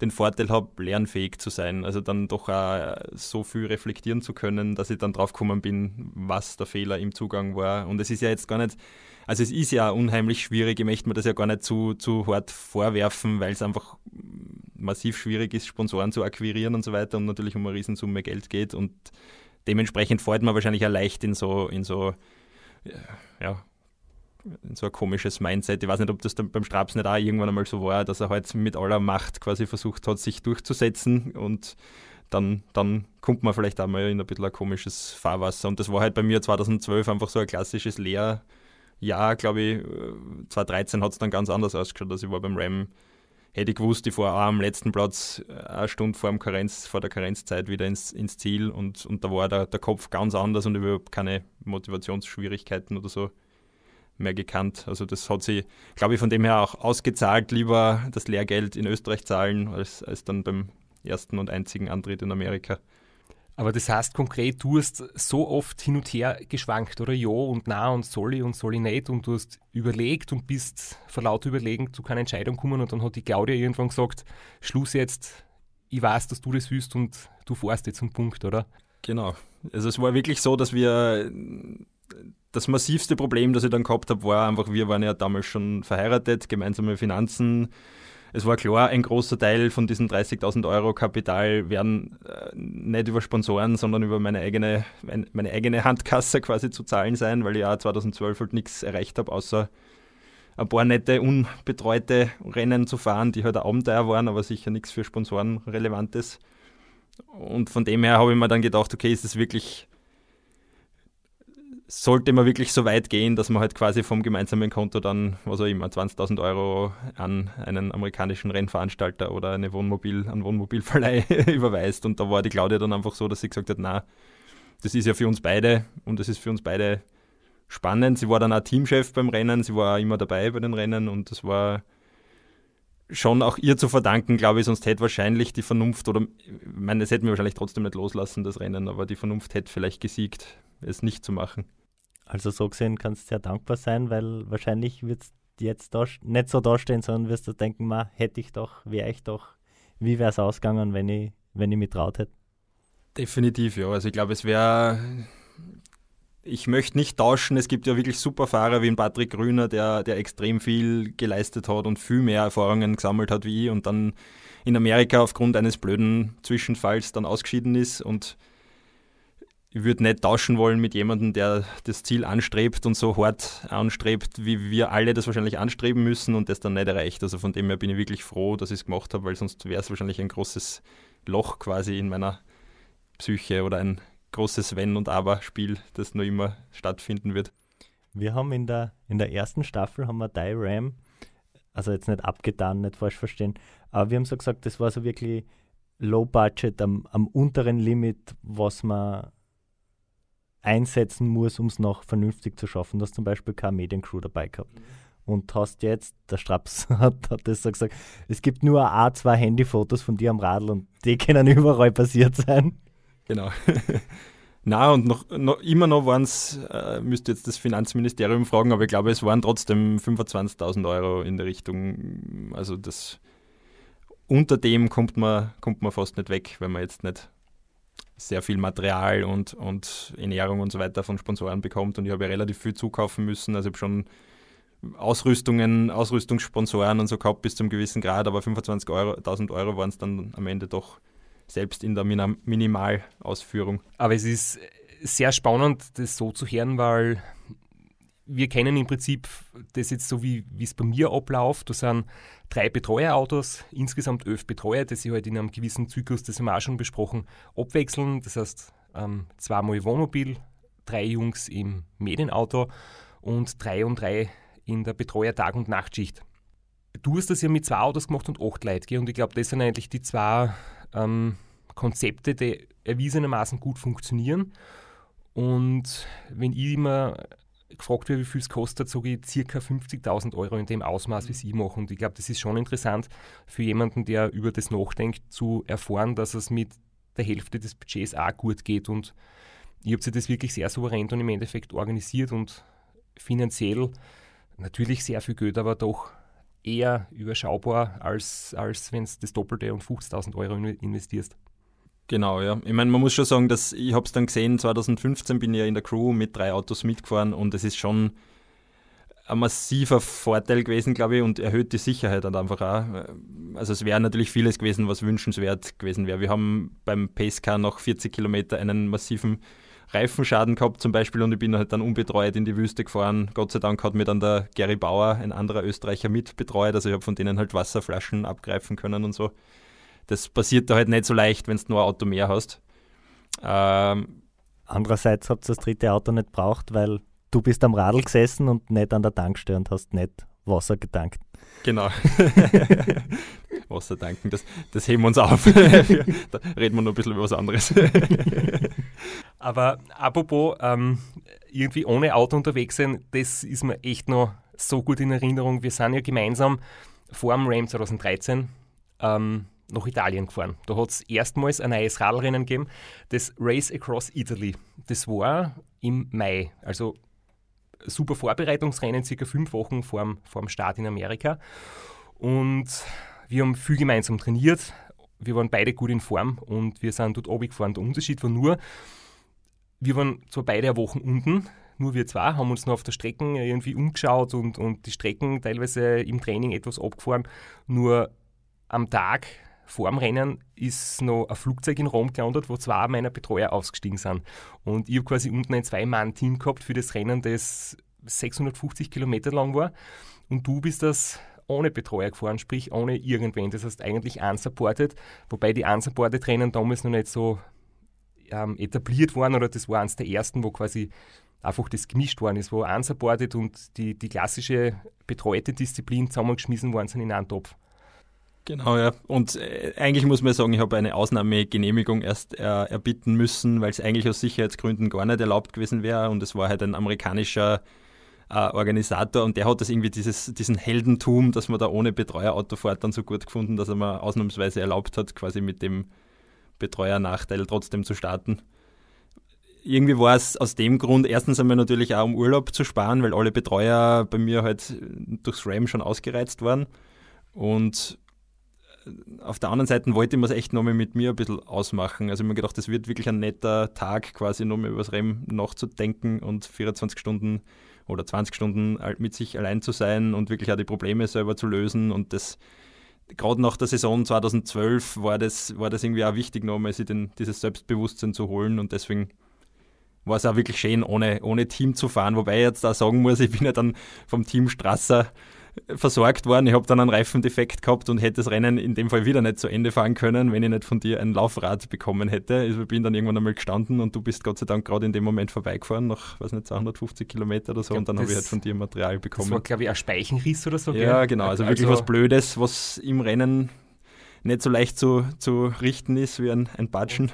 [SPEAKER 3] den Vorteil habe, lernfähig zu sein. Also dann doch auch so viel reflektieren zu können, dass ich dann drauf gekommen bin, was der Fehler im Zugang war. Und es ist ja jetzt gar nicht also es ist ja unheimlich schwierig, ich möchte mir das ja gar nicht zu, zu hart vorwerfen, weil es einfach massiv schwierig ist, Sponsoren zu akquirieren und so weiter und natürlich um eine Riesensumme Geld geht und dementsprechend fällt man wahrscheinlich auch leicht in so, in so, ja, in so ein komisches Mindset. Ich weiß nicht, ob das beim Straps nicht auch irgendwann einmal so war, dass er halt mit aller Macht quasi versucht hat, sich durchzusetzen und dann, dann kommt man vielleicht auch mal in ein bisschen ein komisches Fahrwasser. Und das war halt bei mir 2012 einfach so ein klassisches Lehr- Jahr, glaube ich, 2013 hat es dann ganz anders ausgeschaut. Also ich war beim Ram, hätte ich gewusst, ich fahre auch am letzten Platz äh, eine Stunde vor, dem Karenz, vor der Karenzzeit wieder ins, ins Ziel und, und da war der, der Kopf ganz anders und überhaupt keine Motivationsschwierigkeiten oder so mehr gekannt. Also das hat sich, glaube ich, von dem her auch ausgezahlt, lieber das Lehrgeld in Österreich zahlen, als, als dann beim ersten und einzigen Antritt in Amerika.
[SPEAKER 1] Aber das heißt konkret, du hast so oft hin und her geschwankt, oder? Ja und na und soll ich und soll ich nicht. Und du hast überlegt und bist vor lauter Überlegen zu keiner Entscheidung gekommen. Und dann hat die Claudia irgendwann gesagt, Schluss jetzt, ich weiß, dass du das willst und du fährst jetzt zum Punkt, oder?
[SPEAKER 3] Genau. Also es war wirklich so, dass wir das massivste Problem, das ich dann gehabt habe, war einfach, wir waren ja damals schon verheiratet, gemeinsame Finanzen. Es war klar, ein großer Teil von diesen 30.000 Euro Kapital werden äh, nicht über Sponsoren, sondern über meine eigene, meine eigene Handkasse quasi zu zahlen sein, weil ich ja 2012 halt nichts erreicht habe, außer ein paar nette, unbetreute Rennen zu fahren, die halt Abenteuer waren, aber sicher nichts für Sponsoren Relevantes. Und von dem her habe ich mir dann gedacht, okay, ist es wirklich sollte man wirklich so weit gehen, dass man halt quasi vom gemeinsamen Konto dann, was auch immer, 20.000 Euro an einen amerikanischen Rennveranstalter oder eine Wohnmobil, einen Wohnmobilverleih [LAUGHS] überweist. Und da war die Claudia dann einfach so, dass sie gesagt hat, na, das ist ja für uns beide und das ist für uns beide spannend. Sie war dann auch Teamchef beim Rennen, sie war immer dabei bei den Rennen und das war schon auch ihr zu verdanken, glaube ich, sonst hätte wahrscheinlich die Vernunft, oder ich meine, es hätte mir wahrscheinlich trotzdem nicht loslassen, das Rennen, aber die Vernunft hätte vielleicht gesiegt, es nicht zu machen.
[SPEAKER 2] Also so gesehen kannst du sehr dankbar sein, weil wahrscheinlich wird es jetzt da, nicht so dastehen, sondern wirst du denken, ma, hätte ich doch, wäre ich doch, wie wäre es ausgegangen, wenn ich, wenn ich mich traut hätte?
[SPEAKER 3] Definitiv, ja. Also ich glaube, es wäre, ich möchte nicht tauschen. Es gibt ja wirklich super Fahrer wie ein Patrick Grüner, der, der extrem viel geleistet hat und viel mehr Erfahrungen gesammelt hat wie ich und dann in Amerika aufgrund eines blöden Zwischenfalls dann ausgeschieden ist und ich würde nicht tauschen wollen mit jemandem, der das Ziel anstrebt und so hart anstrebt, wie wir alle das wahrscheinlich anstreben müssen und das dann nicht erreicht. Also von dem her bin ich wirklich froh, dass ich es gemacht habe, weil sonst wäre es wahrscheinlich ein großes Loch quasi in meiner Psyche oder ein großes Wenn- und Aber-Spiel, das nur immer stattfinden wird.
[SPEAKER 2] Wir haben in der, in der ersten Staffel haben wir Die Ram, also jetzt nicht abgetan, nicht falsch verstehen, aber wir haben so gesagt, das war so wirklich Low Budget am, am unteren Limit, was man einsetzen muss, um es noch vernünftig zu schaffen. Du hast zum Beispiel keine Mediencrew dabei gehabt. Mhm. Und hast jetzt, der Straps [LAUGHS] hat, hat das so gesagt, es gibt nur A2 Handyfotos von dir am Radl und die können [LAUGHS] überall passiert sein.
[SPEAKER 3] Genau. [LAUGHS] Na und noch, noch, immer noch waren es, äh, müsste jetzt das Finanzministerium fragen, aber ich glaube, es waren trotzdem 25.000 Euro in der Richtung. Also das unter dem kommt man, kommt man fast nicht weg, wenn man jetzt nicht sehr viel Material und, und Ernährung und so weiter von Sponsoren bekommt. Und ich habe ja relativ viel zukaufen müssen. Also ich habe schon Ausrüstungen, Ausrüstungssponsoren und so gehabt bis zum gewissen Grad, aber 25.000 Euro, Euro waren es dann am Ende doch selbst in der Minimalausführung.
[SPEAKER 1] Aber es ist sehr spannend, das so zu hören, weil wir kennen im Prinzip das jetzt so, wie es bei mir abläuft. Da sind drei Betreuerautos, insgesamt elf Betreuer, die sich halt in einem gewissen Zyklus, das haben wir auch schon besprochen, abwechseln. Das heißt, ähm, zweimal Wohnmobil, drei Jungs im Medienauto und drei und drei in der Betreuer-Tag- und Nachtschicht. Du hast das ja mit zwei Autos gemacht und acht Leute, gell? und ich glaube, das sind eigentlich die zwei ähm, Konzepte, die erwiesenermaßen gut funktionieren. Und wenn ich immer gefragt wird, wie viel es kostet, sage ich ca. 50.000 Euro in dem Ausmaß, wie Sie machen. Und ich glaube, das ist schon interessant für jemanden, der über das nachdenkt, zu erfahren, dass es mit der Hälfte des Budgets auch gut geht. Und ich habe sie das wirklich sehr souverän und im Endeffekt organisiert und finanziell natürlich sehr viel Geld, aber doch eher überschaubar, als, als wenn du das Doppelte und 50.000 Euro investierst.
[SPEAKER 3] Genau, ja. Ich meine, man muss schon sagen, dass ich habe es dann gesehen, 2015 bin ich ja in der Crew mit drei Autos mitgefahren und es ist schon ein massiver Vorteil gewesen, glaube ich, und erhöht die Sicherheit dann einfach auch. Also es wäre natürlich vieles gewesen, was wünschenswert gewesen wäre. Wir haben beim Pacecar nach 40 Kilometer einen massiven Reifenschaden gehabt zum Beispiel und ich bin halt dann unbetreut in die Wüste gefahren. Gott sei Dank hat mir dann der Gary Bauer, ein anderer Österreicher, mitbetreut. Also ich habe von denen halt Wasserflaschen abgreifen können und so das passiert da halt nicht so leicht, wenn du nur ein Auto mehr hast.
[SPEAKER 2] Ähm, Andererseits habt ihr das dritte Auto nicht braucht, weil du bist am Radl gesessen und nicht an der Tankstelle und hast nicht Wasser getankt.
[SPEAKER 3] Genau. [LAUGHS] Wasser tanken, das, das heben wir uns auf. da reden wir noch ein bisschen über was anderes. [LAUGHS]
[SPEAKER 1] Aber apropos ähm, irgendwie ohne Auto unterwegs sein, das ist mir echt noch so gut in Erinnerung. Wir sind ja gemeinsam vor dem Ram 2013 ähm, nach Italien gefahren. Da hat es erstmals ein neues Radlrennen gegeben, das Race Across Italy. Das war im Mai, also super Vorbereitungsrennen, circa fünf Wochen vor dem, vor dem Start in Amerika. Und wir haben viel gemeinsam trainiert. Wir waren beide gut in Form und wir sind dort oben gefahren. Der Unterschied war nur, wir waren zwar beide eine Woche unten, nur wir zwei, haben uns noch auf der Strecke irgendwie umgeschaut und, und die Strecken teilweise im Training etwas abgefahren. Nur am Tag vor dem Rennen ist noch ein Flugzeug in Rom gelandet, wo zwei meiner Betreuer ausgestiegen sind. Und ich habe quasi unten ein Zwei-Mann-Team gehabt für das Rennen, das 650 Kilometer lang war. Und du bist das ohne Betreuer gefahren, sprich ohne irgendwen. Das heißt eigentlich unsupported, wobei die unsupported Rennen damals noch nicht so ähm, etabliert waren oder das war eines der ersten, wo quasi einfach das gemischt worden ist, wo unsupported und die, die klassische betreute Disziplin zusammengeschmissen worden sind in einen Topf.
[SPEAKER 3] Genau, ja. Und äh, eigentlich muss man sagen, ich habe eine Ausnahmegenehmigung erst äh, erbitten müssen, weil es eigentlich aus Sicherheitsgründen gar nicht erlaubt gewesen wäre. Und es war halt ein amerikanischer äh, Organisator und der hat das irgendwie dieses, diesen Heldentum, dass man da ohne Betreuer Auto fährt, dann so gut gefunden, dass er mir ausnahmsweise erlaubt hat, quasi mit dem Betreuernachteil trotzdem zu starten. Irgendwie war es aus dem Grund erstens einmal natürlich auch um Urlaub zu sparen, weil alle Betreuer bei mir halt durchs RAM schon ausgereizt waren. Und auf der anderen Seite wollte ich es echt nochmal mit mir ein bisschen ausmachen. Also ich habe mir gedacht, das wird wirklich ein netter Tag, quasi nochmal über das REM nachzudenken und 24 Stunden oder 20 Stunden mit sich allein zu sein und wirklich auch die Probleme selber zu lösen. Und das, gerade nach der Saison 2012 war das, war das irgendwie auch wichtig, nochmal sich den, dieses Selbstbewusstsein zu holen. Und deswegen war es auch wirklich schön, ohne, ohne Team zu fahren. Wobei ich jetzt da sagen muss, ich bin ja dann vom Team Strasser versorgt worden. Ich habe dann einen Reifendefekt gehabt und hätte das Rennen in dem Fall wieder nicht zu Ende fahren können, wenn ich nicht von dir ein Laufrad bekommen hätte. Also ich bin dann irgendwann einmal gestanden und du bist Gott sei Dank gerade in dem Moment vorbeigefahren, nach, weiß nicht, 250 Kilometer oder so. Glaub, und dann habe ich halt von dir Material bekommen. Das
[SPEAKER 1] war, glaube ich, ein Speichenriss oder so.
[SPEAKER 3] Ja, gell? genau. Also, also wirklich was Blödes, was im Rennen nicht so leicht zu, zu richten ist wie ein, ein Batschen.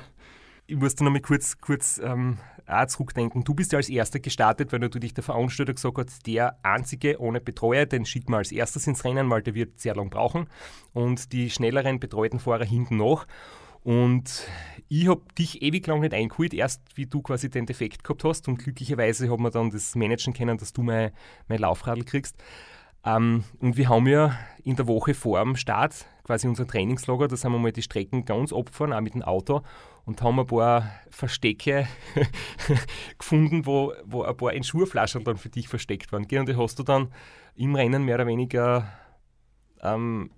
[SPEAKER 1] Ich musste noch mal kurz, kurz ähm, auch zurückdenken. Du bist ja als Erster gestartet, weil du dich der Veranstalter gesagt hast, der Einzige ohne Betreuer, den schicken wir als erstes ins Rennen, weil der wird sehr lang brauchen. Und die schnelleren betreuten Fahrer hinten noch. Und ich habe dich ewig lang nicht eingeholt, erst wie du quasi den Defekt gehabt hast. Und glücklicherweise haben wir dann das managen können, dass du mein, mein Laufradl kriegst. Ähm, und wir haben ja in der Woche vor dem Start quasi unser Trainingslager, da sind wir mal die Strecken ganz abgefahren, auch mit dem Auto und haben ein paar Verstecke [LAUGHS] gefunden, wo, wo ein paar Entschurflaschen dann für dich versteckt waren. Und die hast du dann im Rennen mehr oder weniger ähm,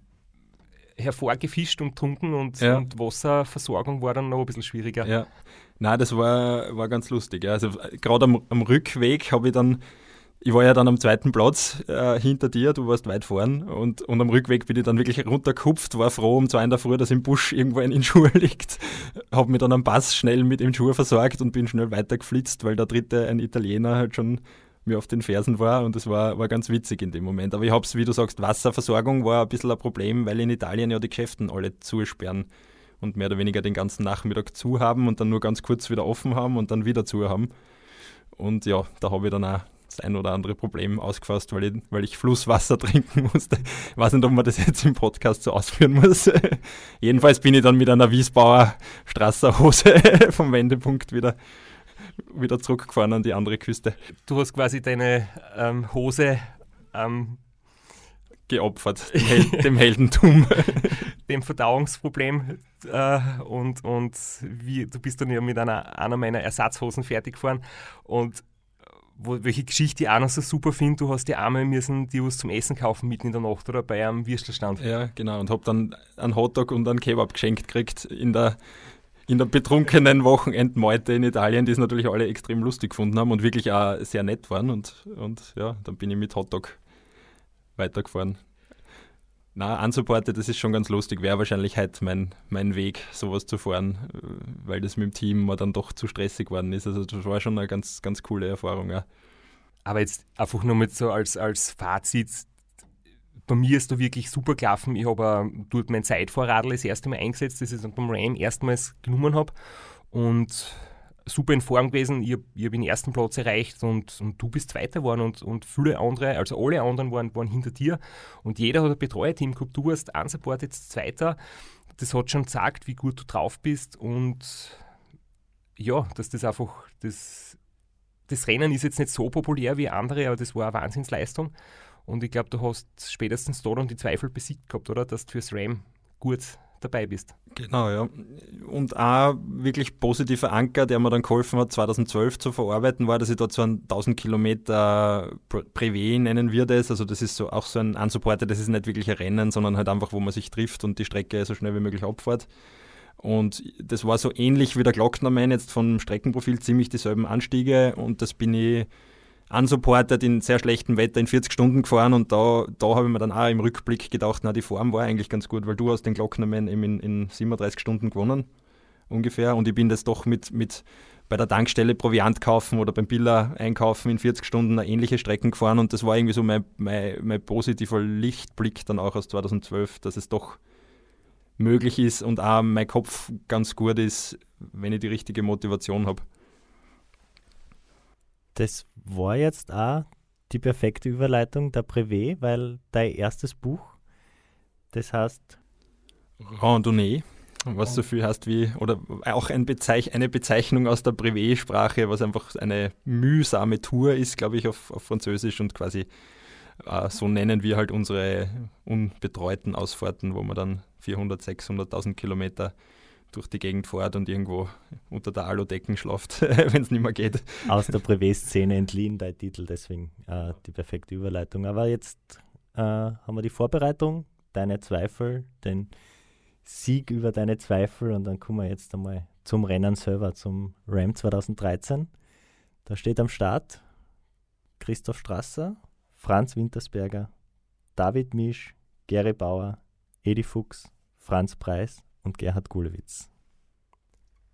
[SPEAKER 1] hervorgefischt und getrunken und, ja. und, Wasserversorgung war dann noch ein bisschen schwieriger.
[SPEAKER 3] Ja. Nein, das war, war ganz lustig. Also gerade am, am Rückweg habe ich dann ich war ja dann am zweiten Platz äh, hinter dir, du warst weit vorn und, und am Rückweg bin ich dann wirklich runtergekupft, war froh um zwei in der Früh, dass im Busch irgendwo ein Inschuhe [LAUGHS] liegt, habe mir dann am Pass schnell mit dem Schuh versorgt und bin schnell weitergeflitzt, weil der dritte, ein Italiener, halt schon mir auf den Fersen war und das war, war ganz witzig in dem Moment. Aber ich habe es, wie du sagst, Wasserversorgung war ein bisschen ein Problem, weil in Italien ja die Geschäften alle zusperren und mehr oder weniger den ganzen Nachmittag zu haben und dann nur ganz kurz wieder offen haben und dann wieder zu haben. Und ja, da habe ich dann auch das ein oder andere Problem ausgefasst, weil ich, weil ich Flusswasser [LAUGHS] trinken musste. Ich weiß nicht, ob man das jetzt im Podcast so ausführen muss. [LAUGHS] Jedenfalls bin ich dann mit einer Wiesbauer Strasserhose [LAUGHS] vom Wendepunkt wieder, wieder zurückgefahren an die andere Küste.
[SPEAKER 1] Du hast quasi deine ähm, Hose ähm,
[SPEAKER 3] geopfert, dem, Hel dem Heldentum.
[SPEAKER 1] dem Verdauungsproblem äh, und, und wie, du bist dann ja mit einer, einer meiner Ersatzhosen fertig gefahren und wo, welche Geschichte ich auch noch so super finde, du hast ja einmal müssen die was zum Essen kaufen mitten in der Nacht oder bei einem Würstelstand.
[SPEAKER 3] Ja, genau. Und habe dann einen Hotdog und einen Kebab geschenkt gekriegt in der, in der betrunkenen Wochenendmeute in Italien, die es natürlich alle extrem lustig gefunden haben und wirklich auch sehr nett waren. Und, und ja, dann bin ich mit Hotdog weitergefahren. Na, unsupported, das ist schon ganz lustig. Wäre wahrscheinlich halt mein, mein Weg, sowas zu fahren, weil das mit dem Team mal dann doch zu stressig geworden ist. Also das war schon eine ganz, ganz coole Erfahrung. Ja.
[SPEAKER 1] Aber jetzt einfach nur mit so als, als Fazit, bei mir ist da wirklich super gelaufen. Ich habe dort mein Zeitvorradl das erste Mal eingesetzt, das ich dann beim Ram erstmals genommen habe. Und super in Form gewesen. Ich habe hab den ersten Platz erreicht und, und du bist Zweiter geworden und, und viele andere, also alle anderen waren, waren hinter dir und jeder hat ein Betreuerteam gehabt. Du warst unsupported Zweiter. das hat schon gesagt, wie gut du drauf bist und ja, dass das einfach, das, das Rennen ist jetzt nicht so populär wie andere, aber das war eine Wahnsinnsleistung. Und ich glaube, du hast spätestens da dann die Zweifel besiegt gehabt, oder? Dass du fürs Ram gut dabei bist.
[SPEAKER 3] Genau, ja. Und auch wirklich positiver Anker, der mir dann geholfen hat, 2012 zu verarbeiten, war, dass ich dort so ein 1000 Kilometer Privé nennen wir das. Also das ist so auch so ein Unsupporter, das ist nicht wirklich ein Rennen, sondern halt einfach, wo man sich trifft und die Strecke so schnell wie möglich abfährt. Und das war so ähnlich wie der Glocknermann jetzt vom Streckenprofil, ziemlich dieselben Anstiege und das bin ich unsupported in sehr schlechtem Wetter in 40 Stunden gefahren und da, da habe ich mir dann auch im Rückblick gedacht, na, die Form war eigentlich ganz gut, weil du hast den Glocknermann eben in, in 37 Stunden gewonnen ungefähr und ich bin das doch mit, mit bei der Tankstelle Proviant kaufen oder beim Biller einkaufen in 40 Stunden eine ähnliche Strecken gefahren und das war irgendwie so mein, mein, mein positiver Lichtblick dann auch aus 2012, dass es doch möglich ist und auch mein Kopf ganz gut ist, wenn ich die richtige Motivation habe.
[SPEAKER 2] Das war jetzt auch die perfekte Überleitung der Privé, weil dein erstes Buch, das heißt
[SPEAKER 3] Randonnée, was so viel heißt wie, oder auch ein Bezeich eine Bezeichnung aus der Privé-Sprache, was einfach eine mühsame Tour ist, glaube ich, auf, auf Französisch und quasi äh, so nennen wir halt unsere unbetreuten Ausfahrten, wo man dann 400, 600.000 Kilometer durch die Gegend fährt und irgendwo unter der Aludecken schlaft, [LAUGHS] wenn es nicht mehr geht.
[SPEAKER 2] Aus der Privé-Szene entliehen, dein Titel, deswegen äh, die perfekte Überleitung. Aber jetzt äh, haben wir die Vorbereitung, deine Zweifel, den Sieg über deine Zweifel und dann kommen wir jetzt einmal zum Rennen selber, zum Ram 2013. Da steht am Start Christoph Strasser, Franz Wintersberger, David Misch, Gary Bauer, Edi Fuchs, Franz Preis und Gerhard Gulewitz.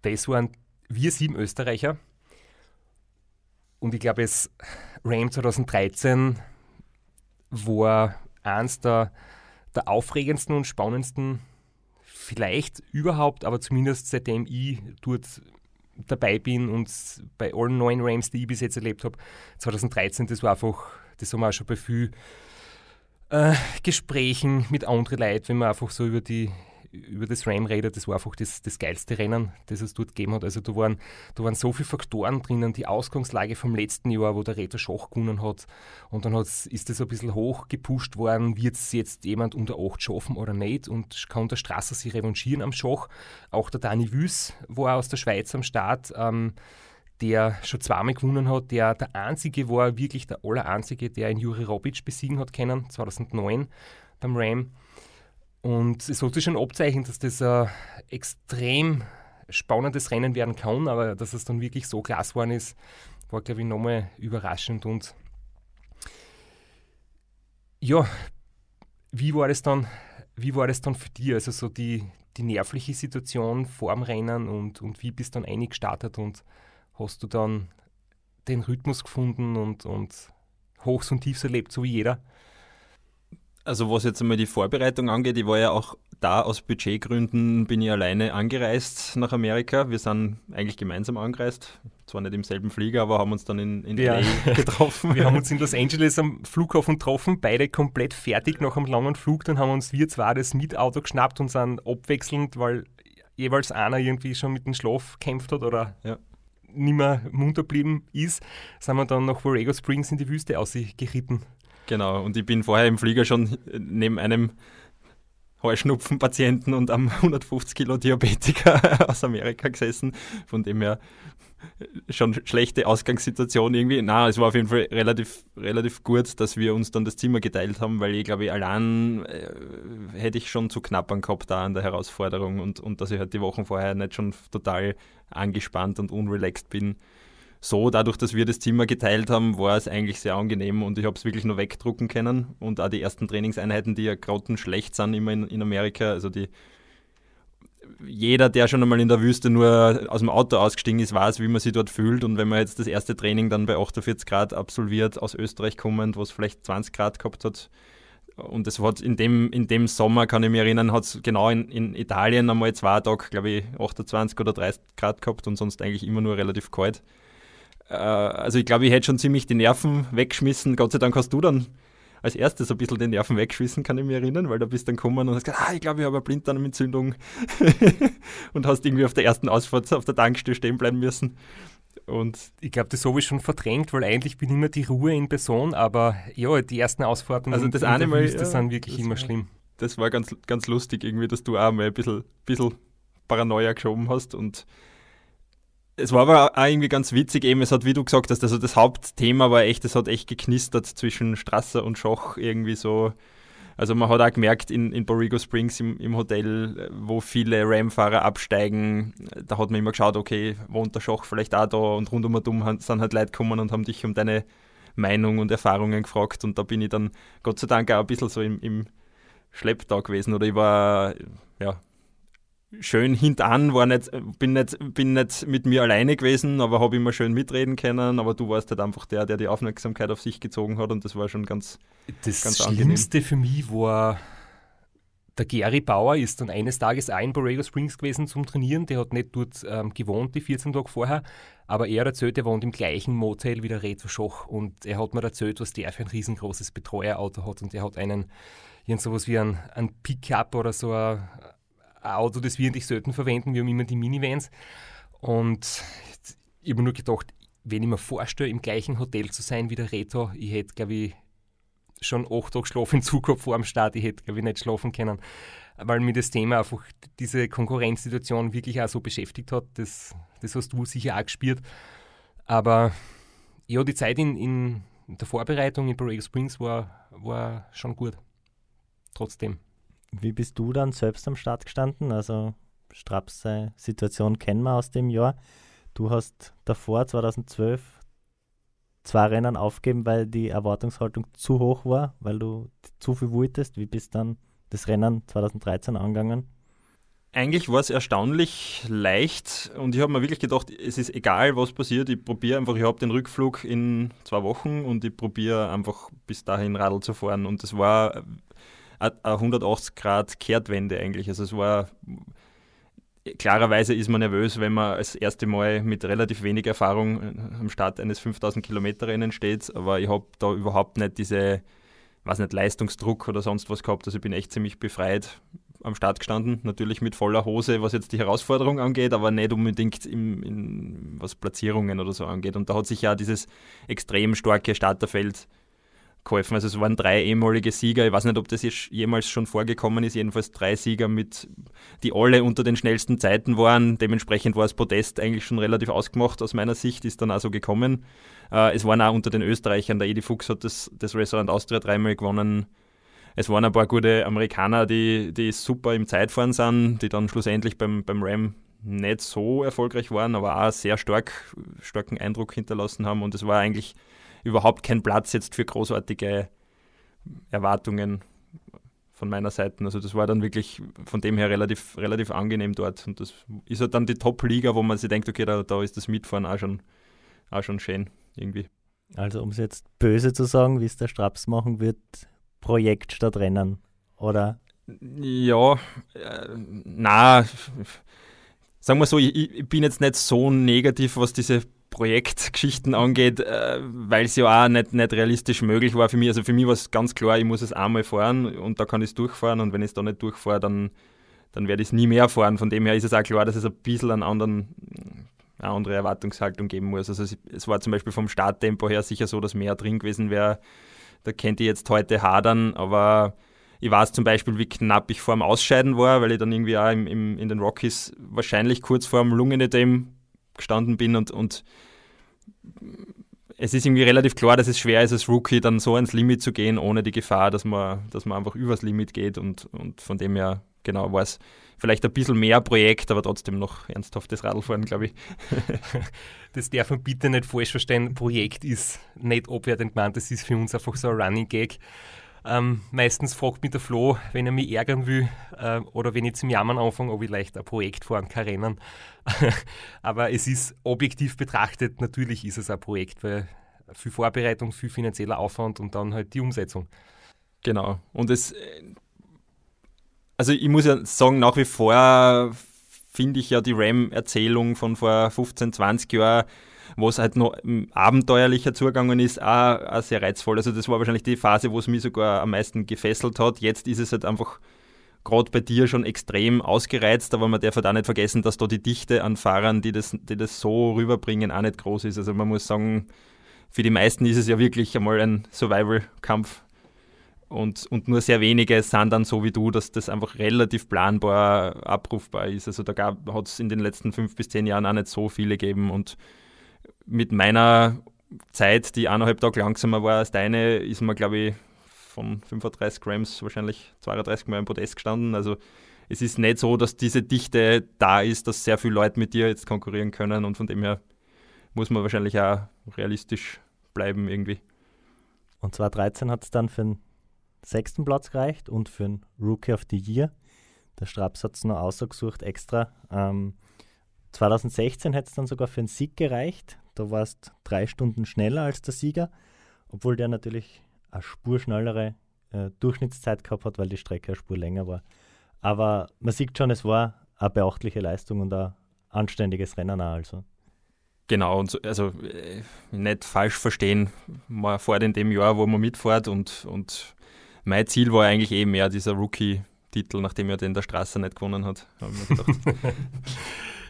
[SPEAKER 1] Das waren wir sieben Österreicher. Und ich glaube, es Ram 2013 war eins der, der aufregendsten und spannendsten, vielleicht überhaupt, aber zumindest seitdem ich dort dabei bin und bei allen neuen Rams, die ich bis jetzt erlebt habe, 2013, das war einfach, das haben wir auch schon bei vielen äh, Gesprächen mit anderen Leuten, wenn man einfach so über die über das Ram redet, das war einfach das, das geilste Rennen, das es dort gegeben hat. Also da waren, da waren so viele Faktoren drinnen, die Ausgangslage vom letzten Jahr, wo der Retter Schach gewonnen hat. Und dann ist das ein bisschen hoch gepusht worden, wird es jetzt jemand unter 8 schaffen oder nicht und kann der Strasser sich revanchieren am Schach. Auch der Dani Wüs war aus der Schweiz am Start. Ähm, der schon zweimal gewonnen hat, der der einzige war, wirklich der allereinzige, der in Juri Robic besiegen hat können, 2009 beim Ram. Und es sollte schon abzeichnen, dass das ein extrem spannendes Rennen werden kann, aber dass es dann wirklich so klasse geworden ist, war, glaube ich, nochmal überraschend. Und ja, wie war das dann, wie war das dann für dich? Also so die, die nervliche Situation vor dem Rennen und, und wie bist du dann eingestartet und hast du dann den Rhythmus gefunden und, und Hochs und Tiefs erlebt, so wie jeder?
[SPEAKER 3] Also was jetzt einmal die Vorbereitung angeht, ich war ja auch da aus Budgetgründen, bin ich alleine angereist nach Amerika. Wir sind eigentlich gemeinsam angereist, zwar nicht im selben Flieger, aber haben uns dann in, in ja. LA [LAUGHS] getroffen.
[SPEAKER 1] Wir haben uns in Los Angeles am Flughafen getroffen, beide komplett fertig nach einem langen Flug. Dann haben uns wir zwar das Mietauto geschnappt und sind abwechselnd, weil jeweils einer irgendwie schon mit dem Schlaf kämpft hat oder ja. nicht mehr munter geblieben ist, sind wir dann nach Borrego Springs in die Wüste ausgeritten.
[SPEAKER 3] Genau, und ich bin vorher im Flieger schon neben einem Heuschnupfenpatienten und am 150 Kilo Diabetiker [LAUGHS] aus Amerika gesessen, von dem her schon schlechte Ausgangssituation irgendwie. Na, es war auf jeden Fall relativ, relativ gut, dass wir uns dann das Zimmer geteilt haben, weil ich glaube, allein äh, hätte ich schon zu knapp gehabt da an der Herausforderung und, und dass ich halt die Wochen vorher nicht schon total angespannt und unrelaxed bin so, dadurch, dass wir das Zimmer geteilt haben, war es eigentlich sehr angenehm und ich habe es wirklich nur wegdrucken können. Und auch die ersten Trainingseinheiten, die ja grottenschlecht sind immer in, in Amerika, also die jeder, der schon einmal in der Wüste nur aus dem Auto ausgestiegen ist, weiß, wie man sich dort fühlt. Und wenn man jetzt das erste Training dann bei 48 Grad absolviert, aus Österreich kommend, wo es vielleicht 20 Grad gehabt hat, und es hat in dem, in dem Sommer, kann ich mich erinnern, hat es genau in, in Italien einmal zwei Tage, glaube ich, 28 oder 30 Grad gehabt und sonst eigentlich immer nur relativ kalt. Äh, also ich glaube, ich hätte schon ziemlich die Nerven weggeschmissen. Gott sei Dank hast du dann als erstes ein bisschen den Nerven weggeschwissen, kann ich mich erinnern, weil du bist dann gekommen und hast gesagt, ah, ich glaube, ich habe eine Blinddarmentzündung [LAUGHS] und hast irgendwie auf der ersten Ausfahrt auf der Tankstelle stehen bleiben müssen.
[SPEAKER 1] Und ich glaube, das habe ich schon verdrängt, weil eigentlich bin ich immer die Ruhe in Person, aber ja, die ersten Ausfahrten
[SPEAKER 3] also das eine Mal,
[SPEAKER 1] Wüste ja, sind wirklich immer war, schlimm.
[SPEAKER 3] Das war ganz, ganz lustig irgendwie, dass du auch mal ein bisschen, bisschen Paranoia geschoben hast und es war aber auch irgendwie ganz witzig, eben, es hat, wie du gesagt hast, also das Hauptthema war echt, es hat echt geknistert zwischen Strasser und Schoch irgendwie so. Also man hat auch gemerkt in, in Borrego Springs im, im Hotel, wo viele Ram-Fahrer absteigen, da hat man immer geschaut, okay, wohnt der Schoch vielleicht auch da und rundum und um sind halt Leute gekommen und haben dich um deine Meinung und Erfahrungen gefragt und da bin ich dann Gott sei Dank auch ein bisschen so im, im Schlepptau gewesen oder ich war, ja, schön hintan, war nicht, bin, nicht, bin nicht mit mir alleine gewesen, aber habe immer schön mitreden können. Aber du warst halt einfach der, der die Aufmerksamkeit auf sich gezogen hat und das war schon ganz
[SPEAKER 1] Das ganz Schlimmste angenehm. für mich war, der Gary Bauer ist dann eines Tages auch in Borrego Springs gewesen zum Trainieren. Der hat nicht dort ähm, gewohnt, die 14 Tage vorher, aber er erzählt, er wohnt im gleichen Motel wie der Reto Schoch und er hat mir erzählt, was der für ein riesengroßes Betreuerauto hat und er hat einen, irgend sowas wie ein, ein Pickup oder so ein, Auto, das wir eigentlich selten verwenden. Wir haben immer die Minivans. Und ich habe nur gedacht, wenn ich mir vorstelle, im gleichen Hotel zu sein wie der Reto, ich hätte, glaube ich, schon acht Tage Schlaf in Zukunft vor dem Start. Ich hätte, glaube ich, nicht schlafen können, weil mir das Thema einfach, diese Konkurrenzsituation wirklich auch so beschäftigt hat. Das, das hast du sicher auch gespürt. Aber ja, die Zeit in, in der Vorbereitung in Borrego Springs war, war schon gut. Trotzdem.
[SPEAKER 2] Wie bist du dann selbst am Start gestanden? Also Straps Situation kennen wir aus dem Jahr. Du hast davor, 2012, zwei Rennen aufgeben, weil die Erwartungshaltung zu hoch war, weil du zu viel wolltest. Wie bist dann das Rennen 2013 angegangen?
[SPEAKER 3] Eigentlich war es erstaunlich leicht und ich habe mir wirklich gedacht, es ist egal, was passiert. Ich probiere einfach, ich habe den Rückflug in zwei Wochen und ich probiere einfach bis dahin Radl zu fahren. Und das war eine 180 Grad Kehrtwende eigentlich. Also es war klarerweise ist man nervös, wenn man das erste Mal mit relativ wenig Erfahrung äh, am Start eines 5000 Kilometer Rennen steht, aber ich habe da überhaupt nicht diese, weiß nicht, Leistungsdruck oder sonst was gehabt. Also ich bin echt ziemlich befreit am Start gestanden, natürlich mit voller Hose, was jetzt die Herausforderung angeht, aber nicht unbedingt im, in, was Platzierungen oder so angeht. Und da hat sich ja dieses extrem starke Starterfeld geholfen. Also es waren drei ehemalige Sieger. Ich weiß nicht, ob das jemals schon vorgekommen ist. Jedenfalls drei Sieger, mit, die alle unter den schnellsten Zeiten waren. Dementsprechend war das Podest eigentlich schon relativ ausgemacht aus meiner Sicht, ist dann auch so gekommen. Äh, es waren auch unter den Österreichern. Der Edi Fuchs hat das, das Restaurant Austria dreimal gewonnen. Es waren ein paar gute Amerikaner, die, die super im Zeitfahren sind, die dann schlussendlich beim, beim Ram nicht so erfolgreich waren, aber auch sehr stark, starken Eindruck hinterlassen haben. Und es war eigentlich überhaupt kein Platz jetzt für großartige Erwartungen von meiner Seite. Also das war dann wirklich von dem her relativ, relativ angenehm dort. Und das ist halt dann die Top-Liga, wo man sich denkt, okay, da, da ist das Mitfahren auch schon, auch schon schön irgendwie.
[SPEAKER 2] Also um es jetzt böse zu sagen, wie es der Straps machen wird, Projekt statt Rennen, oder?
[SPEAKER 3] Ja, äh, na, sagen wir so, ich, ich, bin jetzt nicht so negativ, was diese Projektgeschichten angeht, äh, weil es ja auch nicht, nicht realistisch möglich war für mich. Also für mich war es ganz klar, ich muss es einmal fahren und da kann ich es durchfahren und wenn ich es da nicht durchfahre, dann, dann werde ich es nie mehr fahren. Von dem her ist es auch klar, dass es ein bisschen einen anderen, eine andere Erwartungshaltung geben muss. Also es, es war zum Beispiel vom Starttempo her sicher so, dass mehr drin gewesen wäre. Da kennt ihr jetzt heute hadern, aber ich weiß zum Beispiel, wie knapp ich vor dem Ausscheiden war, weil ich dann irgendwie auch im, im, in den Rockies wahrscheinlich kurz vor dem Lungenedem gestanden bin und, und es ist irgendwie relativ klar, dass es schwer ist, als Rookie dann so ans Limit zu gehen, ohne die Gefahr, dass man, dass man einfach übers Limit geht und, und von dem her, genau, war es vielleicht ein bisschen mehr Projekt, aber trotzdem noch ernsthaftes Radlfahren, glaube ich. [LAUGHS]
[SPEAKER 1] das darf man bitte nicht falsch verstehen. Projekt ist nicht abwertend gemeint, das ist für uns einfach so ein Running Gag. Ähm, meistens fragt mich der Flo, wenn er mich ärgern will äh, oder wenn ich zum Jammern anfange, ob ich leicht ein Projekt fahren kann rennen. [LAUGHS] Aber es ist objektiv betrachtet, natürlich ist es ein Projekt, weil viel Vorbereitung, viel finanzieller Aufwand und dann halt die Umsetzung.
[SPEAKER 3] Genau. Und es, also ich muss ja sagen, nach wie vor finde ich ja die Ram-Erzählung von vor 15, 20 Jahren, wo es halt noch abenteuerlicher zugegangen ist, auch, auch sehr reizvoll. Also das war wahrscheinlich die Phase, wo es mich sogar am meisten gefesselt hat. Jetzt ist es halt einfach gerade bei dir schon extrem ausgereizt, aber man darf halt auch nicht vergessen, dass da die Dichte an Fahrern, die das, die das so rüberbringen, auch nicht groß ist. Also man muss sagen, für die meisten ist es ja wirklich einmal ein Survival-Kampf und, und nur sehr wenige sind dann so wie du, dass das einfach relativ planbar abrufbar ist. Also da hat es in den letzten fünf bis zehn Jahren auch nicht so viele gegeben und mit meiner Zeit, die eineinhalb Tage langsamer war als deine, ist man, glaube ich, von 35 Grams wahrscheinlich 32 Mal im Podest gestanden. Also es ist nicht so, dass diese Dichte da ist, dass sehr viele Leute mit dir jetzt konkurrieren können und von dem her muss man wahrscheinlich auch realistisch bleiben irgendwie.
[SPEAKER 2] Und 2013 hat es dann für den sechsten Platz gereicht und für den Rookie of the Year. Der Straps hat es noch ausgesucht extra. Ähm, 2016 hätte es dann sogar für einen Sieg gereicht. Da warst drei Stunden schneller als der Sieger, obwohl der natürlich eine Spur schnellere äh, Durchschnittszeit gehabt hat, weil die Strecke eine Spur länger war. Aber man sieht schon, es war eine beachtliche Leistung und ein anständiges Rennen auch also.
[SPEAKER 3] Genau, und so, also äh, nicht falsch verstehen, man fährt in dem Jahr, wo man mitfährt und, und mein Ziel war eigentlich eh mehr dieser Rookie-Titel, nachdem er den der Straße nicht gewonnen hat. [LAUGHS]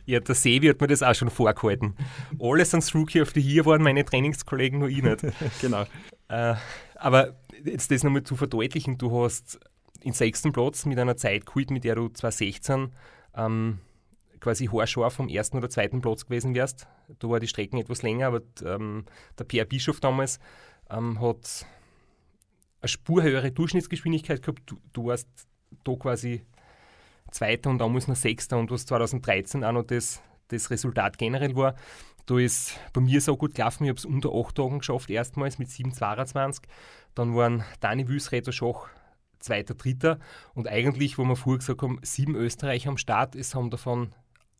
[SPEAKER 1] ja, der Sevi hat mir das auch schon vorgehalten. Alle sind Rookie of the Year waren meine Trainingskollegen, nur ich nicht. [LAUGHS]
[SPEAKER 3] genau.
[SPEAKER 1] Äh, aber jetzt das nochmal zu verdeutlichen, du hast den sechsten Platz mit einer Zeit geholt, mit der du 2016 ähm, quasi haarscharf vom ersten oder zweiten Platz gewesen wärst. Da war die Strecken etwas länger, aber ähm, der Pierre Bischof damals ähm, hat eine Spur höhere Durchschnittsgeschwindigkeit gehabt. Du, du warst da quasi Zweiter und damals noch Sechster und was 2013 auch noch das, das Resultat generell war. Da ist bei mir so gut gelaufen, ich habe es unter 8 Tagen geschafft, erstmals mit 7,22. Dann waren Dani Wüs, Reto Schach zweiter, dritter. Und eigentlich, wo wir vorher gesagt haben, sieben Österreicher am Start, es haben davon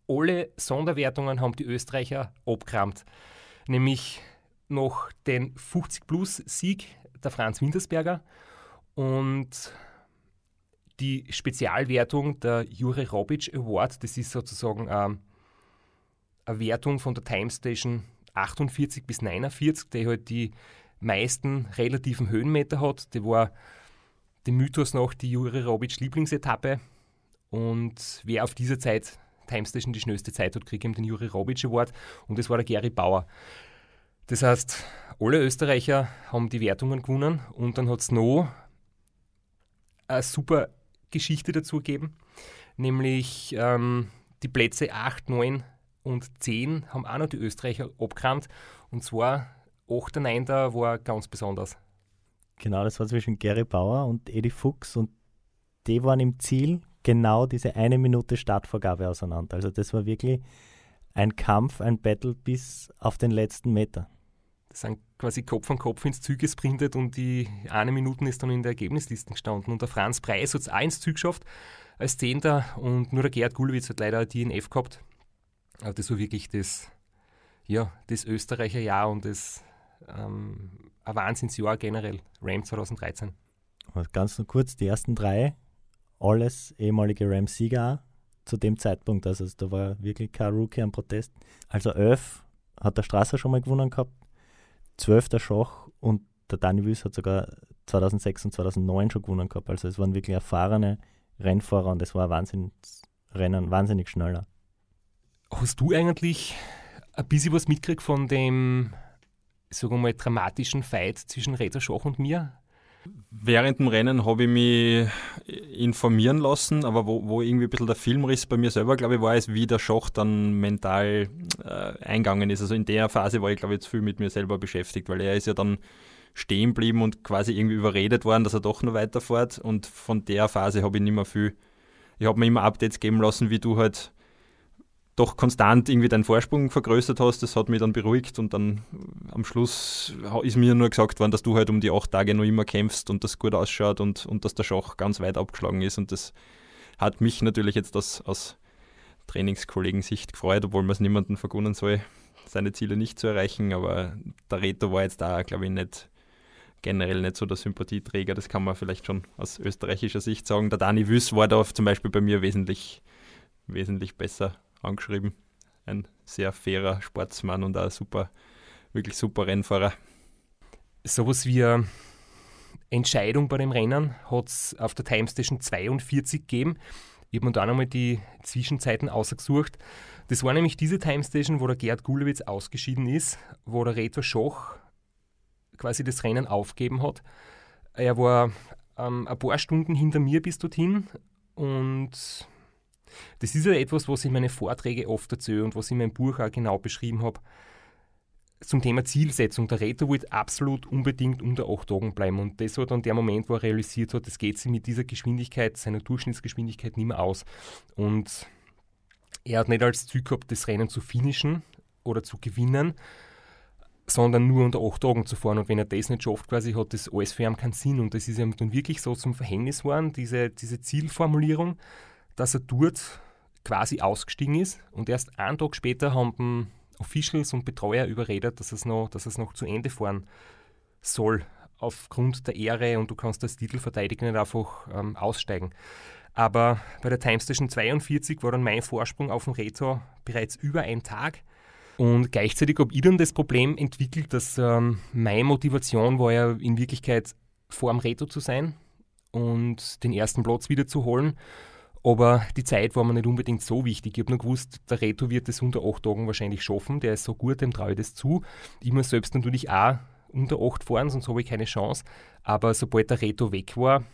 [SPEAKER 1] alle Sonderwertungen haben die Österreicher abgerammt. Nämlich noch den 50-Plus-Sieg der Franz Wintersberger und die Spezialwertung der Jure Robic Award. Das ist sozusagen ähm, eine Wertung von der Time Station 48 bis 49, die halt die meisten relativen Höhenmeter hat. Die war dem Mythos nach die Jure Robic Lieblingsetappe. Und wer auf dieser Zeit Time Station die schnellste Zeit hat, kriegt ihm den Jure Robic Award. Und das war der Gary Bauer. Das heißt, alle Österreicher haben die Wertungen gewonnen und dann hat es noch eine super Geschichte dazu gegeben, nämlich ähm, die Plätze 8, 9 und 10 haben auch noch die Österreicher abgerannt und zwar 8. 9. war ganz besonders.
[SPEAKER 2] Genau, das war zwischen Gary Bauer und Edi Fuchs und die waren im Ziel genau diese eine Minute Startvorgabe auseinander. Also das war wirklich ein Kampf, ein Battle bis auf den letzten Meter
[SPEAKER 1] sind quasi Kopf an Kopf ins Ziel gesprintet und die eine Minute ist dann in der Ergebnisliste gestanden. Und der Franz Preis hat es auch ins Ziel geschafft als Zehnter und nur der Gerd Gulwitz hat leider DNF gehabt. Aber das war wirklich das, ja, das Österreicher Jahr und das ähm, ein Wahnsinnsjahr generell, Ram 2013.
[SPEAKER 2] Und ganz nur kurz, die ersten drei, alles ehemalige Ram-Sieger zu dem Zeitpunkt. Also da war wirklich kein Rookie am Protest. Also elf hat der Strasser schon mal gewonnen gehabt, 12 der Schach und der Dani Wüs hat sogar 2006 und 2009 schon gewonnen gehabt. Also es waren wirklich erfahrene Rennfahrer und es war ein Wahnsinnsrennen, wahnsinnig schneller.
[SPEAKER 1] Hast du eigentlich ein bisschen was mitgekriegt von dem, sagen wir mal, dramatischen Fight zwischen Reza Schach und mir?
[SPEAKER 3] Während dem Rennen habe ich mich informieren lassen, aber wo, wo, irgendwie ein bisschen der Filmriss bei mir selber, glaube ich, war es, wie der Schach dann mental äh, eingegangen ist. Also in der Phase war ich, glaube ich, zu viel mit mir selber beschäftigt, weil er ist ja dann stehen geblieben und quasi irgendwie überredet worden, dass er doch noch weiterfährt. Und von der Phase habe ich nicht mehr viel. Ich habe mir immer Updates geben lassen, wie du halt doch konstant irgendwie deinen Vorsprung vergrößert hast, das hat mich dann beruhigt und dann am Schluss ist mir nur gesagt worden, dass du halt um die acht Tage noch immer kämpfst und das gut ausschaut und, und dass der Schach ganz weit abgeschlagen ist und das hat mich natürlich jetzt das aus Trainingskollegen-Sicht gefreut, obwohl man es niemandem vergunnen soll, seine Ziele nicht zu erreichen, aber der Reto war jetzt da, glaube ich, nicht generell nicht so der Sympathieträger, das kann man vielleicht schon aus österreichischer Sicht sagen. Der Dani Wüss war da zum Beispiel bei mir wesentlich wesentlich besser angeschrieben. Ein sehr fairer Sportsmann und auch super, wirklich super Rennfahrer.
[SPEAKER 1] Sowas wie eine Entscheidung bei dem Rennen hat es auf der Time Station 42 gegeben. Ich habe mir da nochmal die Zwischenzeiten ausgesucht. Das war nämlich diese Time Station, wo der Gerd Gulewitz ausgeschieden ist, wo der Reto Schoch quasi das Rennen aufgeben hat. Er war ähm, ein paar Stunden hinter mir bis dorthin und das ist ja etwas, was ich in meinen Vorträgen oft erzähle und was ich in meinem Buch auch genau beschrieben habe. Zum Thema Zielsetzung. Der Reto wollte absolut unbedingt unter 8 Tagen bleiben. Und das war dann der Moment, wo er realisiert hat, das geht sich mit dieser Geschwindigkeit, seiner Durchschnittsgeschwindigkeit nicht mehr aus. Und er hat nicht als Ziel gehabt, das Rennen zu finishen oder zu gewinnen, sondern nur unter acht Tagen zu fahren. Und wenn er das nicht schafft, quasi, hat das alles für ihn keinen Sinn. Und das ist ihm dann wirklich so zum Verhängnis geworden, diese, diese Zielformulierung, dass er dort quasi ausgestiegen ist. Und erst einen Tag später haben Officials und Betreuer überredet, dass es noch, dass es noch zu Ende fahren soll, aufgrund der Ehre und du kannst als Titelverteidiger nicht einfach ähm, aussteigen. Aber bei der Time Station 42 war dann mein Vorsprung auf dem Reto bereits über ein Tag. Und gleichzeitig habe ich dann das Problem entwickelt, dass ähm, meine Motivation war ja in Wirklichkeit vor dem Reto zu sein und den ersten Platz wieder zu holen. Aber die Zeit war mir nicht unbedingt so wichtig. Ich habe nur gewusst, der Reto wird es unter acht Tagen wahrscheinlich schaffen. Der ist so gut, dem traue ich das zu. Ich muss selbst natürlich auch unter acht fahren, sonst habe ich keine Chance. Aber sobald der Reto weg war,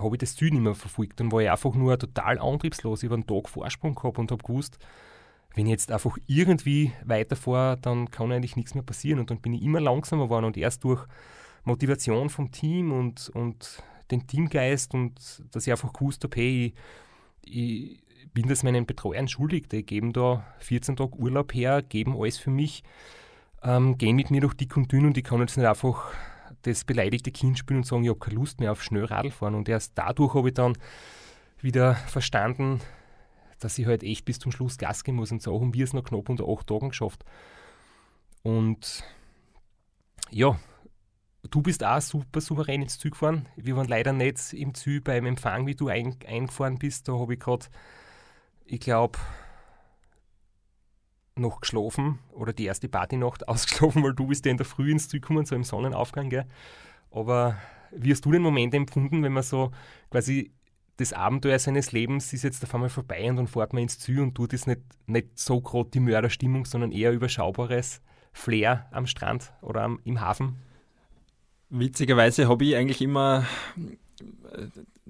[SPEAKER 1] habe ich das Ziel nicht mehr verfolgt. Dann war ich einfach nur total antriebslos. Ich habe einen Tag Vorsprung gehabt und habe gewusst, wenn ich jetzt einfach irgendwie weiterfahre, dann kann eigentlich nichts mehr passieren. Und dann bin ich immer langsamer geworden und erst durch Motivation vom Team und, und den Teamgeist und dass ich einfach gewusst habe, hey, ich, ich bin das meinen Betreuern schuldig. Die geben da 14 Tage Urlaub her, geben alles für mich, ähm, gehen mit mir durch dick und dünn und ich kann jetzt nicht einfach das beleidigte Kind spielen und sagen, ich habe keine Lust mehr auf fahren. Und erst dadurch habe ich dann wieder verstanden, dass ich halt echt bis zum Schluss Gas geben muss. Und so haben wir es noch knapp unter acht Tagen geschafft. Und ja, du bist auch super souverän ins Zug gefahren. Wir waren leider nicht im Zug beim Empfang, wie du ein, eingefahren bist. Da habe ich gerade, ich glaube, noch geschlafen oder die erste Partynacht [LAUGHS] ausgeschlafen, weil du bist ja in der Früh ins Zug gekommen, so im Sonnenaufgang. Gell? Aber wie hast du den Moment empfunden, wenn man so quasi das Abenteuer seines Lebens ist jetzt auf einmal vorbei und dann fährt man ins Ziel und tut es nicht, nicht so gerade die Mörderstimmung, sondern eher überschaubares Flair am Strand oder am, im Hafen?
[SPEAKER 3] Witzigerweise habe ich eigentlich immer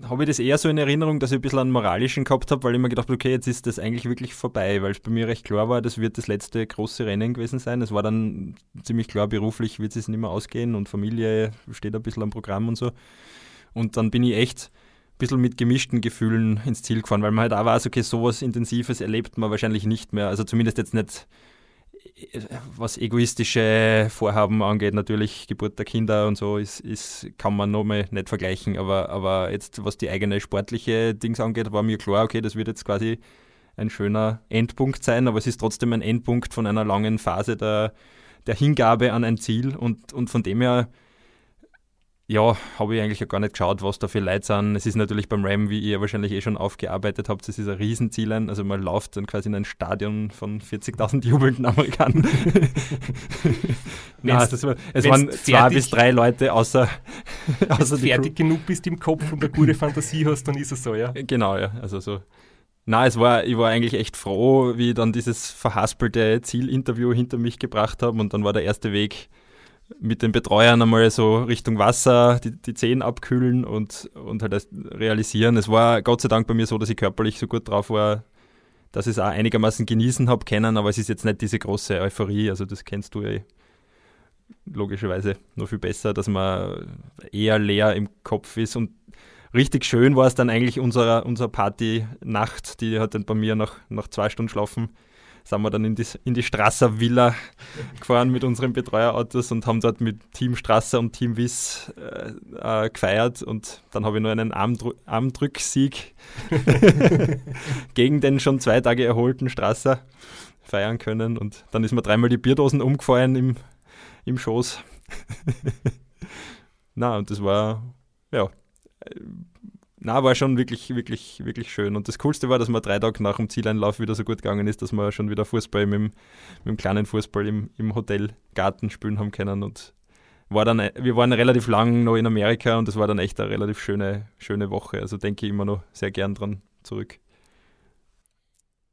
[SPEAKER 3] habe ich das eher so in Erinnerung, dass ich ein bisschen einen moralischen gehabt habe, weil ich mir gedacht habe, okay, jetzt ist das eigentlich wirklich vorbei, weil es bei mir recht klar war, das wird das letzte große Rennen gewesen sein. Es war dann ziemlich klar, beruflich wird es nicht mehr ausgehen und Familie steht ein bisschen am Programm und so. Und dann bin ich echt ein bisschen mit gemischten Gefühlen ins Ziel gefahren, weil man halt auch weiß, okay, sowas Intensives erlebt man wahrscheinlich nicht mehr. Also zumindest jetzt nicht was egoistische Vorhaben angeht, natürlich Geburt der Kinder und so, ist, ist, kann man nochmal nicht vergleichen. Aber, aber jetzt, was die eigene sportliche Dings angeht, war mir klar, okay, das wird jetzt quasi ein schöner Endpunkt sein, aber es ist trotzdem ein Endpunkt von einer langen Phase der, der Hingabe an ein Ziel und, und von dem her ja, habe ich eigentlich gar nicht geschaut, was da für Leute sind. Es ist natürlich beim Ram, wie ihr wahrscheinlich eh schon aufgearbeitet habt, es ist ein Riesenziel. Also man läuft dann quasi in ein Stadion von 40.000 [LAUGHS] jubelnden Amerikanern. Nein, das war, es waren zwei bis drei Leute außer,
[SPEAKER 1] außer Wenn du fertig genug bist im Kopf und eine gute Fantasie hast, dann ist es so, ja.
[SPEAKER 3] Genau, ja. Also so. Na, es war, ich war eigentlich echt froh, wie ich dann dieses verhaspelte Zielinterview hinter mich gebracht habe und dann war der erste Weg mit den Betreuern einmal so Richtung Wasser die, die Zehen abkühlen und, und halt realisieren. Es war Gott sei Dank bei mir so, dass ich körperlich so gut drauf war, dass ich es auch einigermaßen genießen habe können, aber es ist jetzt nicht diese große Euphorie, also das kennst du ja eh logischerweise noch viel besser, dass man eher leer im Kopf ist und richtig schön war es dann eigentlich unsere, unsere Party-Nacht, die hat dann bei mir nach, nach zwei Stunden Schlafen sind wir dann in die, in die Strasser Villa gefahren mit unseren Betreuerautos und haben dort mit Team Strasser und Team Wiss äh, äh, gefeiert und dann habe ich nur einen Armdru Armdrücksieg [LAUGHS] gegen den schon zwei Tage erholten Strasser feiern können und dann ist mir dreimal die Bierdosen umgefallen im, im Schoß. [LAUGHS] Na, und das war, ja, na, war schon wirklich, wirklich, wirklich schön. Und das Coolste war, dass man drei Tage nach dem Zieleinlauf wieder so gut gegangen ist, dass wir schon wieder Fußball mit dem, mit dem kleinen Fußball im, im Hotelgarten spielen haben können. Und war dann, wir waren relativ lang noch in Amerika und es war dann echt eine relativ schöne, schöne Woche. Also denke ich immer noch sehr gern dran zurück.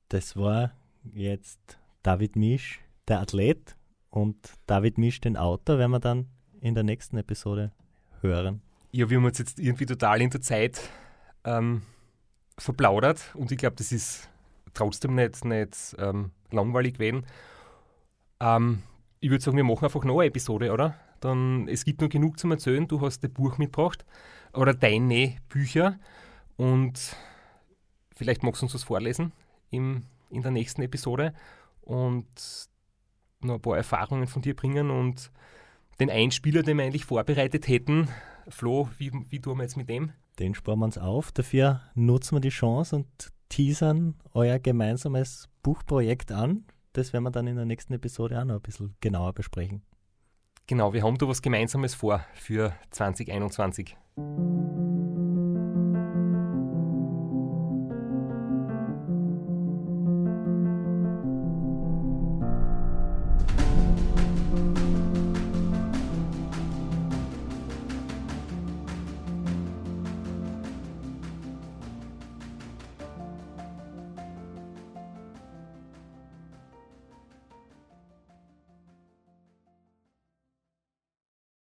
[SPEAKER 2] Das war jetzt David Misch, der Athlet, und David Misch, den Autor, werden wir dann in der nächsten Episode hören.
[SPEAKER 1] Ja, wir haben uns jetzt irgendwie total in der Zeit ähm, verplaudert und ich glaube, das ist trotzdem nicht, nicht ähm, langweilig gewesen. Ähm, ich würde sagen, wir machen einfach noch eine Episode, oder? Dann, es gibt noch genug zum Erzählen. Du hast ein Buch mitgebracht oder deine Bücher und vielleicht magst du uns was vorlesen im, in der nächsten Episode und noch ein paar Erfahrungen von dir bringen und den Einspieler, den wir eigentlich vorbereitet hätten. Flo, wie, wie tun wir jetzt mit dem?
[SPEAKER 2] Den sparen wir uns auf. Dafür nutzen wir die Chance und teasern euer gemeinsames Buchprojekt an. Das werden wir dann in der nächsten Episode auch noch ein bisschen genauer besprechen.
[SPEAKER 1] Genau, wir haben da was Gemeinsames vor für 2021.